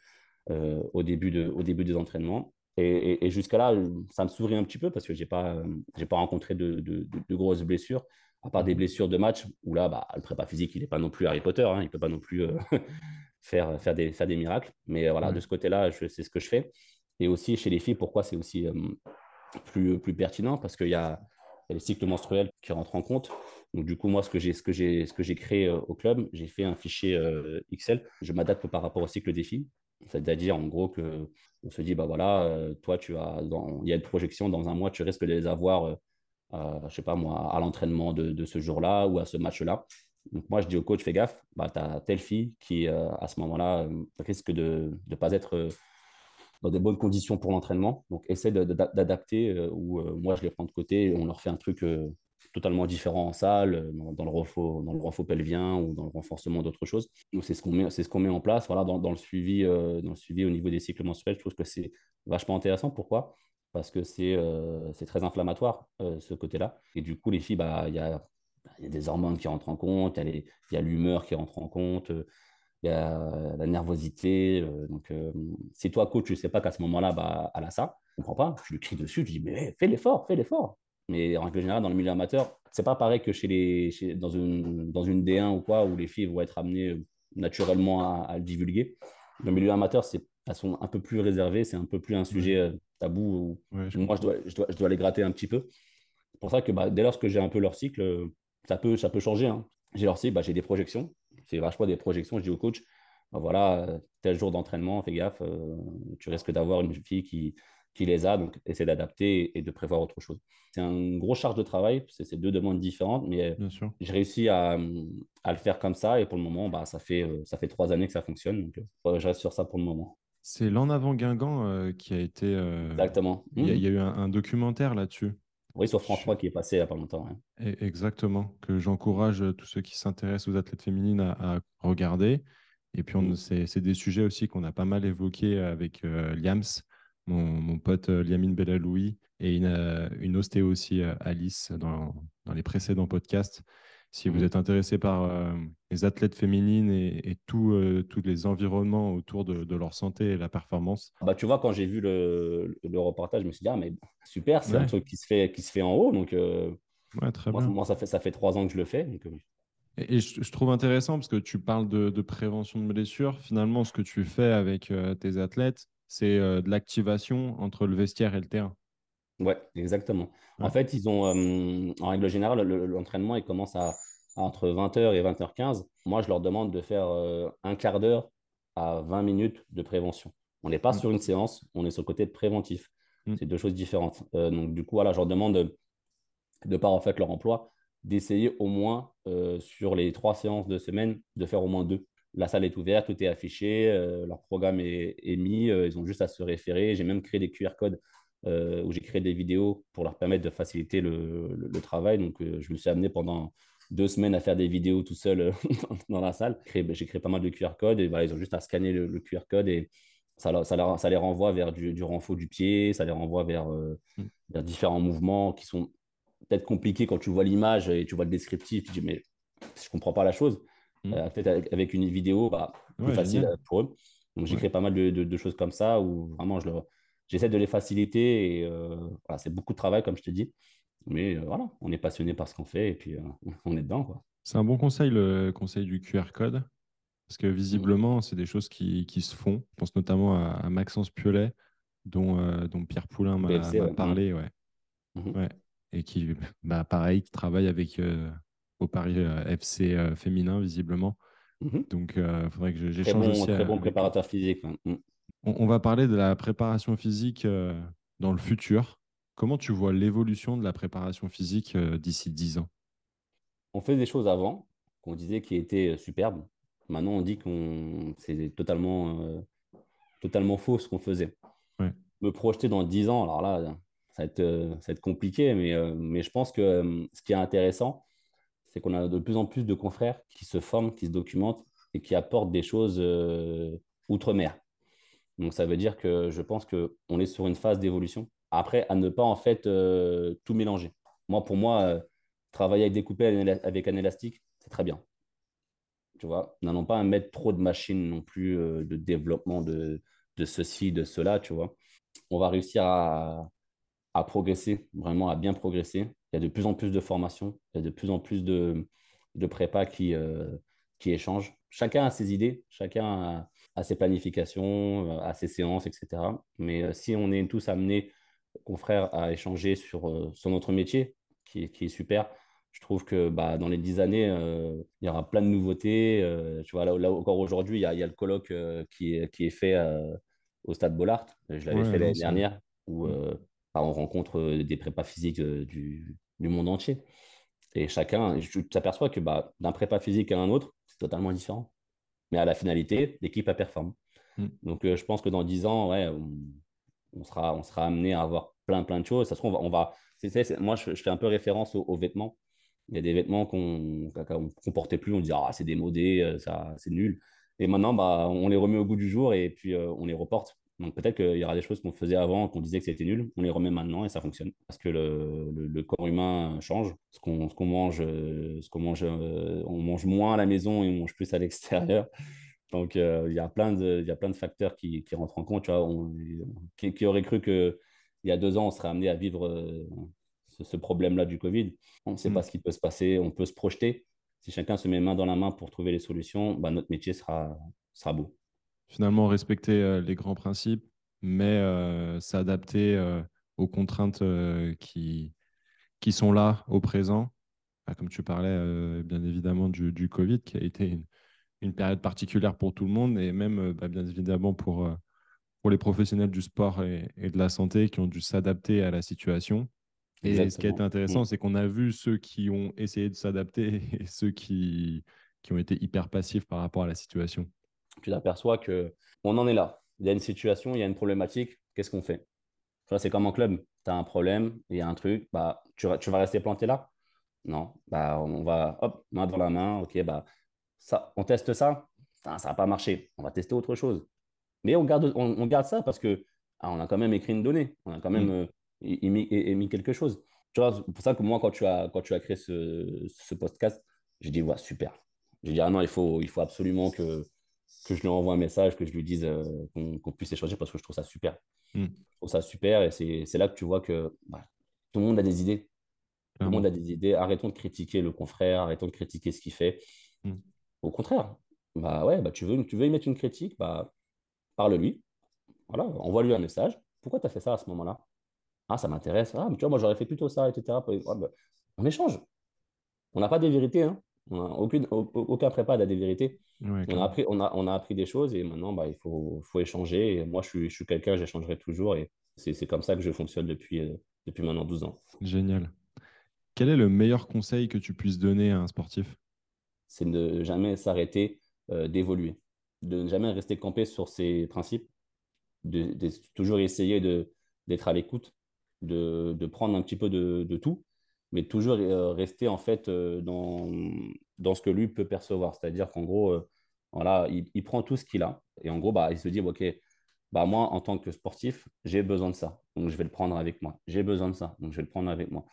euh, au début des entraînements. Et, jusqu'à là, ça me sourit un petit peu parce que je n'ai pas, pas rencontré de, grosses blessures, à part des mhm. blessures de match où là, bah, le prépa physique, il n'est pas non plus Harry Potter, hein, il ne peut pas non plus euh, faire, faire, des, faire des miracles. Mais voilà, de ce côté-là, c'est ce que je fais. Et aussi chez les filles, pourquoi c'est aussi plus, plus pertinent? Parce qu'il y a, y a les cycles menstruels qui rentrent en compte. Donc, du coup, moi, ce que j'ai, ce que j'ai, ce que j'ai créé euh, au club, j'ai fait un fichier euh, Excel. Je m'adapte par rapport au cycle des filles. C'est-à-dire, en gros, que on se dit, bah voilà, euh, toi, tu as, il y a une projection dans un mois, tu risques de les avoir, je sais pas moi, à l'entraînement de, de ce jour-là ou à ce match-là. Donc, moi, je dis au coach, fais gaffe, bah, tu as telle fille qui, à ce moment-là, risque de ne pas être dans des bonnes conditions pour l'entraînement. Donc, essaie d'adapter ou moi, je les prends de côté et on leur fait un truc totalement différent en salle, euh, dans, le renfort, dans le pelvien ou dans le renforcement d'autres choses. c'est ce qu'on met, ce qu'on met en place. Voilà, dans, le suivi, euh, dans le suivi au niveau des cycles menstruels, je trouve que c'est vachement intéressant. Pourquoi? Parce que c'est, euh, très inflammatoire ce côté-là. Et du coup, les filles, bah, il y a, y a des hormones qui rentrent en compte, il y a l'humeur qui rentre en compte. il y a la nervosité. donc, si toi, coach, tu ne sais pas qu'à ce moment-là, bah, elle a ça, je ne comprends pas. Je lui crie dessus, je dis, mais fais l'effort, fais l'effort. Mais en règle générale, dans le milieu amateur, c'est pas pareil que chez les, dans, une, dans une D1 ou quoi, où les filles vont être amenées euh, naturellement à, le divulguer. Dans le milieu amateur, c'est, elles sont un peu plus réservées, c'est un peu plus un sujet euh, tabou. moi, je dois, je, dois, je dois les gratter un petit peu. C'est pour ça que bah, dès lors que j'ai un peu leur cycle, ça peut, ça peut changer. Hein. J'ai leur cycle, bah, j'ai des projections. C'est vachement des projections. Je dis au coach, bah, voilà, euh, tel jour d'entraînement, fais gaffe, tu risques d'avoir une fille qui, qui les a, donc essayer d'adapter et de prévoir autre chose. C'est une grosse charge de travail, c'est deux demandes différentes, mais j'ai réussi à, à, le faire comme ça et pour le moment, bah, ça, fait, euh, ça fait trois années que ça fonctionne, donc euh, je reste sur ça pour le moment. C'est l'en avant Guingamp qui a été. Exactement. Il y, a eu un, documentaire là-dessus. Oui, sur France 3 qui est passé il n'y a pas longtemps. Exactement. Que j'encourage tous ceux qui s'intéressent aux athlètes féminines à, regarder. Et puis, mmh. c'est des sujets aussi qu'on a pas mal évoqués avec Liams, mon, pote Liamine Bellaloui, et une, une ostéo aussi, Alice, dans, dans les précédents podcasts. Si vous mmh. êtes intéressé par euh, les athlètes féminines et, euh, tous les environnements autour de, leur santé et la performance. Bah, tu vois, quand j'ai vu le, reportage, je me suis dit, ah, mais super, c'est un truc qui se, fait, qui se fait en haut. Donc, euh, très moi, bien. moi, ça, fait, ça fait trois ans que je le fais. et, je, trouve intéressant parce que tu parles de, prévention de blessures. Finalement, ce que tu fais avec tes athlètes, c'est de l'activation entre le vestiaire et le terrain. Ouais, exactement. En fait, ils ont, euh, en règle générale, l'entraînement, il commence à, entre 20h et 20h15. Moi, je leur demande de faire euh, un quart d'heure à 20 minutes de prévention. On n'est pas mm. sur une séance, on est sur le côté préventif. Mm. C'est deux choses différentes. Euh, donc, du coup, voilà, je leur demande de, de par en fait leur emploi, d'essayer au moins sur les trois séances de semaine, de faire au moins deux. La salle est ouverte, tout est affiché, leur programme est, est mis, ils ont juste à se référer. J'ai même créé des QR codes euh, où j'ai créé des vidéos pour leur permettre de faciliter le, le, travail. Donc, euh, je me suis amené pendant deux semaines à faire des vidéos tout seul euh, dans la salle. J'ai créé pas mal de QR codes et ils ont juste à scanner le, QR code et ça, ça, ça, les renvoie vers du, du renfort du pied, ça les renvoie vers, mm. vers différents mouvements qui sont peut-être compliqués quand tu vois l'image et tu vois le descriptif. Tu dis, mais je comprends pas la chose. Mm. peut-être avec, une vidéo, bah, plus facile pour eux. Donc, j'ai créé pas mal de, de, choses comme ça où vraiment je leur j'essaie de les faciliter et euh, voilà, c'est beaucoup de travail, comme je te dis. Mais euh, voilà, on est passionné par ce qu'on fait et puis euh, on est dedans. Quoi. C'est un bon conseil, le conseil du QR code. Parce que visiblement, c'est des choses qui, qui, se font. Je pense notamment à, Maxence Piolet, dont, dont Pierre Poulain m'a parlé. Ouais. Mhm. ouais. Et qui, bah, pareil, travaille avec au Paris FC féminin, visiblement. Mhm. Donc, il faudrait que j'échange bon, aussi. Très bon préparateur physique. Mm. On, va parler de la préparation physique euh, dans le futur. Comment tu vois l'évolution de la préparation physique euh, d'ici 10 ans? On fait des choses avant qu'on disait qui étaient euh, superbes. Maintenant, on dit qu'on c'est totalement, totalement faux ce qu'on faisait. Me projeter dans 10 ans, alors là, ça va être, ça va être compliqué, mais, mais je pense que ce qui est intéressant, c'est qu'on a de plus en plus de confrères qui se forment, qui se documentent et qui apportent des choses outre-mer. Donc, ça veut dire que je pense qu'on est sur une phase d'évolution. Après, à ne pas en fait euh, tout mélanger. Moi, pour moi, euh, travailler avec découper avec un élastique, c'est très bien. Tu vois, n'allons pas mettre trop de machines non plus, euh, de développement de, de, ceci, de cela, tu vois. On va réussir à, à, progresser, vraiment à bien progresser. Il y a de plus en plus de formations, il y a de plus en plus de, de prépa qui, qui échangent. Chacun a ses idées, chacun a ses planifications, à ses séances, etc. Mais euh, si on est tous amenés, confrères, à échanger sur, euh, sur notre métier, qui est, qui est super, je trouve que bah, dans les dix années, euh, il y aura plein de nouveautés. tu vois, là, encore aujourd'hui, il y a, y a, le colloque qui, est, qui est fait au Stade Bollard. Je l'avais fait l'année dernière, où mm. On rencontre des prépas physiques du, du, monde entier. Et chacun, tu t'aperçois que bah, d'un prépa physique à un autre, c'est totalement différent mais à la finalité, l'équipe a performé. Mm. Donc, euh, je pense que dans 10 ans, ouais, on, sera, on sera amené à avoir plein, plein de choses. Ça se trouve, on va. moi, je, fais un peu référence aux, vêtements. Il y a des vêtements qu'on ne portait plus, on disait, ah, c'est démodé, euh, ça, c'est nul. Et maintenant, bah, on les remet au goût du jour et puis euh, on les reporte. Donc peut-être qu'il y aura des choses qu'on faisait avant, qu'on disait que c'était nul, on les remet maintenant et ça fonctionne. Parce que le, le, corps humain change. Ce qu'on qu'on mange, ce qu'on mange, euh, on mange moins à la maison et on mange plus à l'extérieur. Donc euh, il y, a plein de, il y a plein de facteurs qui, qui rentrent en compte. Tu vois, on, qui, aurait cru qu'il y a deux ans, on serait amené à vivre euh, ce, problème-là du Covid. On ne sait pas mm. ce qui peut se passer, on peut se projeter. Si chacun se met main dans la main pour trouver les solutions, bah, notre métier sera, sera beau finalement respecter euh, les grands principes, mais euh, s'adapter euh, aux contraintes qui, qui sont là au présent. Bah, comme tu parlais, bien évidemment, du, du, Covid, qui a été une, période particulière pour tout le monde, et même, bah, bien évidemment, pour, pour les professionnels du sport et, de la santé qui ont dû s'adapter à la situation. Et ce qui a été intéressant, mm. c'est qu'on a vu ceux qui ont essayé de s'adapter et ceux qui, qui ont été hyper passifs par rapport à la situation tu t'aperçois qu'on en est là. il y a une situation, il y a une problématique, qu'est-ce qu'on fait? C'est comme en club, tu as un problème, il y a un truc, bah, tu, tu vas rester planté là? Non, bah, on va, hop, main dans la main, ok, bah, ça, on teste ça, ça n'a pas marché, on va tester autre chose. Mais on garde, on, garde ça parce que ah, on a quand même écrit une donnée, on a quand même mm. euh, émis, quelque chose. Tu vois, c'est pour ça que moi, quand tu as, quand tu as créé ce, ce podcast, j'ai dit, ouais, super. J'ai dit, ah non, il faut, il faut absolument que, que je lui envoie un message, que je lui dise euh, qu'on puisse échanger parce que je trouve ça super. Mm. Je trouve ça super et c'est là que tu vois que bah, tout le monde a des idées. Tout le monde a des idées. Arrêtons de critiquer le confrère, arrêtons de critiquer ce qu'il fait. Mm. Au contraire, bah ouais, bah tu veux, tu veux y mettre une critique, bah parle-lui. Voilà, envoie-lui un message. Pourquoi tu as fait ça à ce moment-là? Ah, ça m'intéresse. Ah, mais tu vois, moi j'aurais fait plutôt ça, etc. Bah, on échange. On n'a pas des vérités. Hein. On a aucune, aucun prépa n'a des vérités. on, a appris, on, a, on a appris des choses et maintenant, bah, il faut, faut échanger. Et moi, je suis, je suis quelqu'un, j'échangerai toujours. Et c'est comme ça que je fonctionne depuis, euh, depuis maintenant 12 ans. Génial. Quel est le meilleur conseil que tu puisses donner à un sportif? C'est de ne jamais s'arrêter euh, d'évoluer, de ne jamais rester campé sur ses principes, de, toujours essayer d'être à l'écoute, de, de, prendre un petit peu de, de tout mais toujours euh, rester en fait euh, dans, dans ce que lui peut percevoir. C'est-à-dire qu'en gros, euh, voilà, il, prend tout ce qu'il a et en gros, bah, il se dit, OK, bah, moi, en tant que sportif, j'ai besoin de ça. Donc, je vais le prendre avec moi. J'ai besoin de ça. Donc, je vais le prendre avec moi.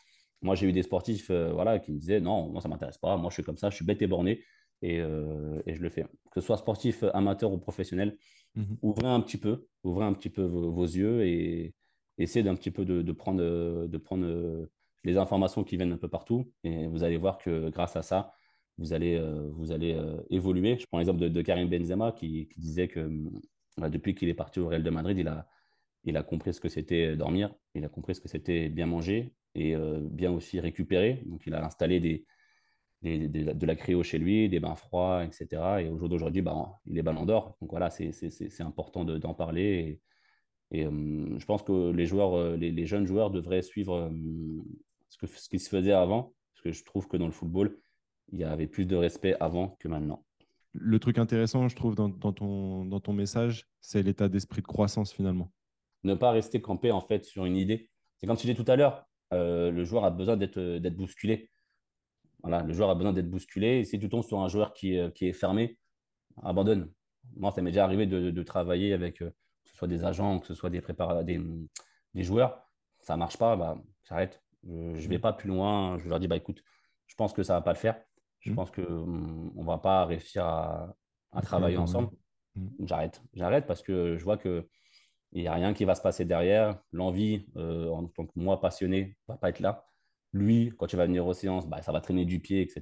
Moi, j'ai eu des sportifs voilà, qui me disaient, non, moi, ça ne m'intéresse pas. Moi, je suis comme ça, je suis bête et borné et, et je le fais. Que ce soit sportif, amateur ou professionnel, mmh ouvrez un petit peu, ouvrez un petit peu vos, yeux et essayez d'un petit peu de, de prendre, de prendre les informations qui viennent un peu partout. Et vous allez voir que grâce à ça, vous allez, euh, vous allez euh, évoluer. Je prends l'exemple de, Karim Benzema qui, disait que bah, depuis qu'il est parti au Real de Madrid, il a, il a compris ce que c'était dormir, il a compris ce que c'était bien manger et euh, bien aussi récupérer. Donc il a installé des, de la cryo chez lui, des bains froids, etc. Et au jour d'aujourd'hui, bah, il est ballon d'or. Donc voilà, c'est important d'en parler. Et, je pense que les, joueurs, les, jeunes joueurs devraient suivre ce, que, ce qui se faisait avant, parce que je trouve que dans le football, il y avait plus de respect avant que maintenant. Le truc intéressant, je trouve, dans, ton, dans ton message, c'est l'état d'esprit de croissance finalement. Ne pas rester campé en fait sur une idée. C'est comme tu dis tout à l'heure, euh, le joueur a besoin d'être bousculé. Voilà, le joueur a besoin d'être bousculé. Et si tu tombes sur un joueur qui, euh, qui est fermé, abandonne. Moi, ça m'est déjà arrivé de, de, travailler avec euh, que ce soit des agents, que ce soit des, des, des joueurs. Ça ne marche pas, bah, j'arrête. Je ne vais pas plus loin. Je leur dis, bah, écoute, je pense que ça ne va pas le faire. Je mmh. pense qu'on hum, ne va pas réussir à, travailler ensemble. Mmh. J'arrête. J'arrête parce que je vois qu'il n'y a rien qui va se passer derrière. L'envie, euh, en tant que moi passionné, ne va pas être là. Lui, quand il va venir aux séances, bah, ça va traîner du pied, etc.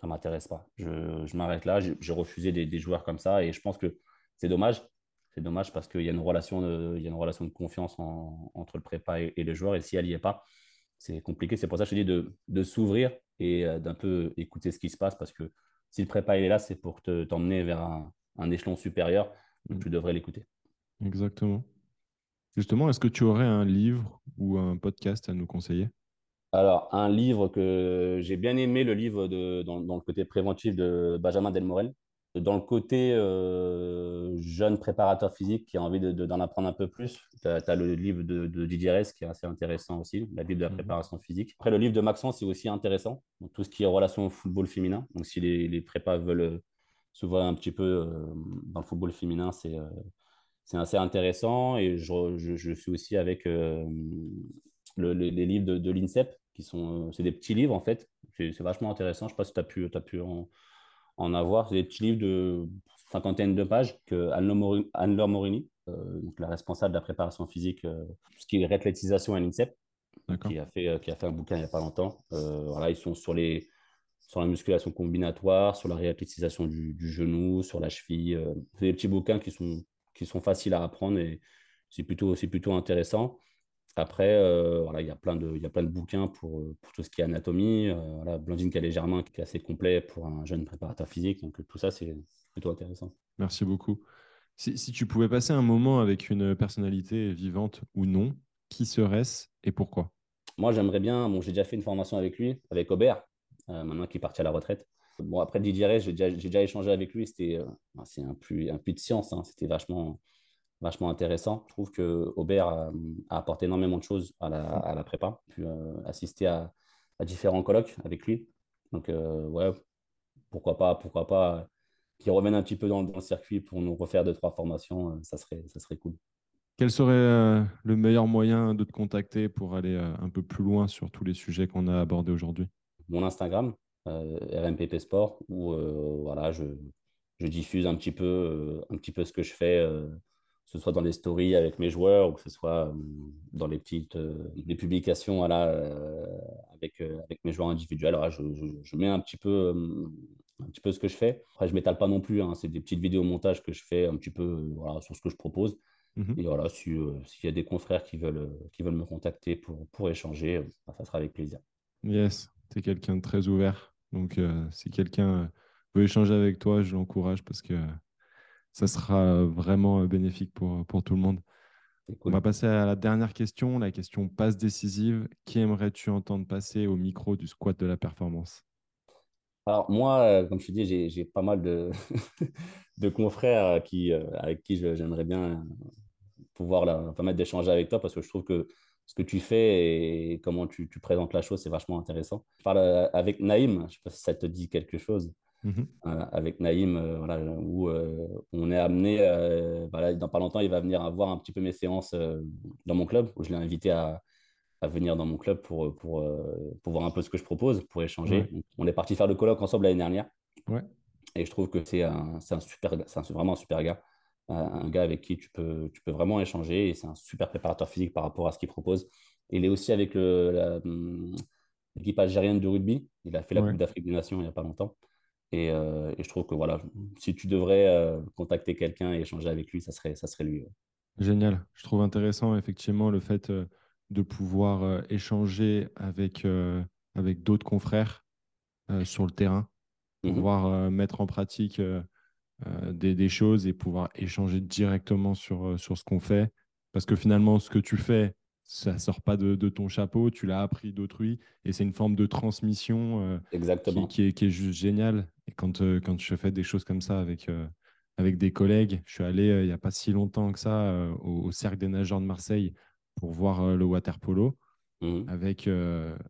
Ça ne m'intéresse pas. Je, m'arrête là. J'ai refusé des, joueurs comme ça et je pense que c'est dommage. C'est dommage parce qu'il y, a une relation de, il y a une relation de confiance entre le prépa et, et le joueur. Et si elle n'y est pas, c'est compliqué. C'est pour ça que je te dis de, de s'ouvrir et euh, d'un peu écouter ce qui se passe parce que si le prépa est là, c'est pour t'emmener vers un, un, échelon supérieur. Donc, mm. tu devrais l'écouter. Exactement. Justement, est-ce que tu aurais un livre ou un podcast à nous conseiller? Alors, un livre que j'ai bien aimé, le livre de, dans, dans, le côté préventif de Benjamin Delmorel, dans le côté euh, jeune préparateur physique qui a envie d'en de, apprendre un peu plus, tu as, le livre de, de Didier Rez qui est assez intéressant aussi, la Bible de la mhm. préparation physique. Après, le livre de Maxence c'est aussi intéressant, donc, tout ce qui est relation au football féminin. Donc, si les, les prépas veulent euh, s'ouvrir un petit peu euh, dans le football féminin, c'est c'est assez intéressant. Et je, je, je suis aussi avec le, les livres de, de l'INSEP, qui sont c'est des petits livres en fait. C'est vachement intéressant. Je ne sais pas si tu as pu, as pu en en avoir. Des petits livres de cinquantaine de pages que Anne-Laure Morini, euh, donc la responsable de la préparation physique, euh, ce qui est réathlétisation à l'INSEP, qui a, fait, euh, qui a fait un bouquin il n'y a pas longtemps. voilà, ils sont sur, les, sur la musculation combinatoire, sur la réathlétisation du, genou, sur la cheville. c'est des petits bouquins qui sont, qui sont faciles à apprendre et c'est plutôt, plutôt intéressant. Après, euh, voilà, il y a plein de, il y a plein de bouquins pour, euh, pour tout ce qui est anatomie. Euh, voilà, Blandine Calais-Germain qui est assez complet pour un jeune préparateur physique. Donc tout ça, c'est plutôt intéressant. Merci beaucoup. Si, si, tu pouvais passer un moment avec une personnalité vivante ou non, qui serait-ce et pourquoi? Moi, j'aimerais bien. Bon, j'ai déjà fait une formation avec lui, avec Aubert, maintenant qu'il est parti à la retraite. Bon, après Didier j'ai déjà, déjà, échangé avec lui. C'était, c'est un puits, un puits de science. Hein. C'était vachement vachement intéressant. Je trouve que Aubert a, apporté énormément de choses à la, à la prépa, puis assister à, à, différents colloques avec lui. Donc, ouais, pourquoi pas, pourquoi pas qu'il revienne un petit peu dans, le circuit pour nous refaire deux, trois formations, ça, serait, ça serait cool. Quel serait le meilleur moyen de te contacter pour aller un peu plus loin sur tous les sujets qu'on a abordés aujourd'hui? Mon Instagram, RMPP Sport, où voilà, je, je diffuse un petit peu, euh, un petit peu ce que je fais, euh, ce soit dans les stories avec mes joueurs ou que ce soit euh, dans les petites les publications voilà, avec, avec mes joueurs individuels. je, je, mets un petit, peu, un petit peu ce que je fais. Après, je ne m'étale pas non plus. Hein. c'est des petites vidéos montages que je fais un petit peu voilà, sur ce que je propose. Mhm. Et voilà, s'il y a des confrères qui veulent, qui veulent me contacter pour, pour échanger, ça sera avec plaisir. Yes, tu es quelqu'un de très ouvert. Donc, si quelqu'un échanger avec toi, je l'encourage parce que ça sera vraiment bénéfique pour, pour tout le monde. On va passer à la dernière question, la question passe décisive. Qui aimerais-tu entendre passer au micro du squat de la performance? Alors moi, euh, comme je te dis, j'ai pas mal de, de confrères qui, euh, avec qui j'aimerais bien pouvoir là, permettre d'échanger avec toi parce que je trouve que ce que tu fais et comment tu, tu présentes la chose, c'est vachement intéressant. Je parle euh, avec Naïm, je ne sais pas si ça te dit quelque chose. Mhm. Euh, avec Naïm, euh, voilà, où euh, on est amené, voilà, dans pas longtemps, il va venir voir un petit peu mes séances dans mon club, où je l'ai invité à, à, venir dans mon club pour, pour, pour, voir un peu ce que je propose, pour échanger. On est parti faire le colloque ensemble l'année dernière. Ouais. Et je trouve que c'est un, un, super, c'est vraiment un super gars. un gars avec qui tu peux, tu peux vraiment échanger et c'est un super préparateur physique par rapport à ce qu'il propose. il est aussi avec hum, l'équipe algérienne de rugby. Il a fait la Coupe d'Afrique des Nations il n'y a pas longtemps. Euh, et, je trouve que voilà, si tu devrais euh, contacter quelqu'un et échanger avec lui, ça serait, ça serait lui. Génial. Je trouve intéressant effectivement le fait euh, de pouvoir échanger avec, avec d'autres confrères sur le terrain, mhm. pouvoir mettre en pratique des, des, choses et pouvoir échanger directement sur, sur ce qu'on fait. Parce que finalement, ce que tu fais, ça sort pas de, ton chapeau, tu l'as appris d'autrui et c'est une forme de transmission euh, Exactement. Qui, est, juste géniale. Et quand, euh, quand je fais des choses comme ça avec, euh, avec des collègues, je suis allé il n'y a pas si longtemps que ça au, Cercle des nageurs de Marseille pour voir le water polo mmh. avec,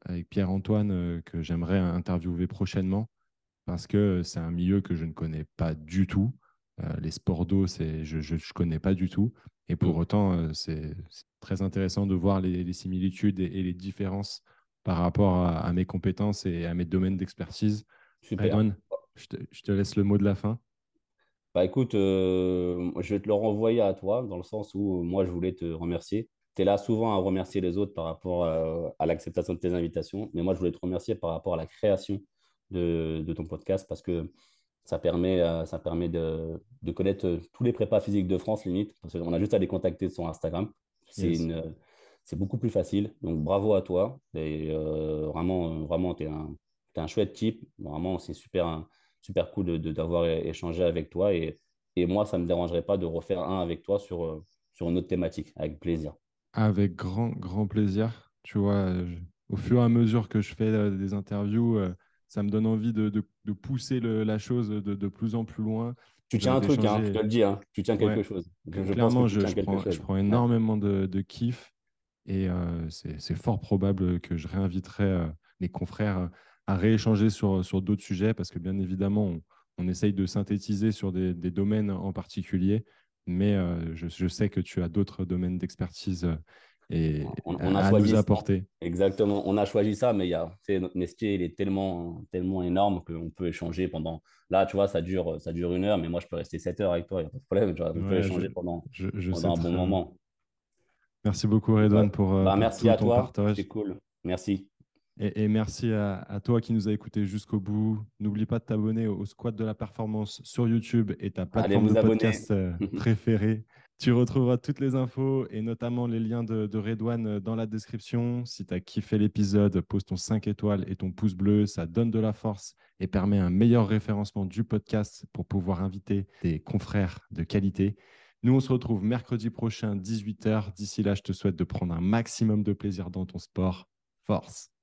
avec Pierre-Antoine que j'aimerais interviewer prochainement parce que c'est un milieu que je ne connais pas du tout. les sports d'eau, je ne connais pas du tout. Et pour mmh. autant, c'est très intéressant de voir les, similitudes et, les différences par rapport à, mes compétences et à mes domaines d'expertise. Super. je te, je te, laisse le mot de la fin. Bah écoute, euh, je vais te le renvoyer à toi, dans le sens où moi, je voulais te remercier. Tu es là souvent à remercier les autres par rapport à, l'acceptation de tes invitations, mais moi, je voulais te remercier par rapport à la création de, de ton podcast parce que ça permet, euh, ça permet de, de, connaître tous les prépas physiques de France, limite, parce qu'on a juste à les contacter sur Instagram. C'est beaucoup plus facile. Donc, bravo à toi. Et, euh, vraiment, vraiment tu es, un chouette type. Vraiment, c'est super, super cool d'avoir échangé avec toi. Et, et moi, ça ne me dérangerait pas de refaire un avec toi sur, euh, sur une autre thématique, avec plaisir. Avec grand, grand plaisir. Tu vois, au fur et à mesure que je fais des interviews, ça me donne envie de, de, pousser la chose de, de, plus en plus loin. Tu tiens un truc, hein, je te le dis, hein. tu tiens quelque chose. Je, Clairement, je, prends, je, prends, énormément de, kiff et euh, c'est fort probable que je réinviterai euh, mes confrères à rééchanger sur, sur d'autres sujets parce que bien évidemment, on, on essaye de synthétiser sur des, des domaines en particulier, mais euh, je, je, sais que tu as d'autres domaines d'expertise et on, a choisi nous apporter. Exactement, on a choisi ça, mais il y a, notre métier il est tellement, tellement énorme qu'on peut échanger pendant. Là, tu vois, ça dure, ça dure une heure, mais moi, je peux rester 7 heures avec toi, il n'y a pas de problème. Tu vois, on peut échanger pendant, un bon moment. Merci beaucoup, Redouane, pour, bah, merci à toi, C'est cool. Merci. Et, merci à, toi qui nous a écoutés jusqu'au bout. N'oublie pas de t'abonner au Squat de la Performance sur YouTube et ta plateforme de podcast euh, préférée. Tu retrouveras toutes les infos et notamment les liens de, de Redouane euh, dans la description. Si tu as kiffé l'épisode, pose ton 5 étoiles et ton pouce bleu. Ça donne de la force et permet un meilleur référencement du podcast pour pouvoir inviter des confrères de qualité. Nous, on se retrouve mercredi prochain, 18h. D'ici là, je te souhaite de prendre un maximum de plaisir dans ton sport. Force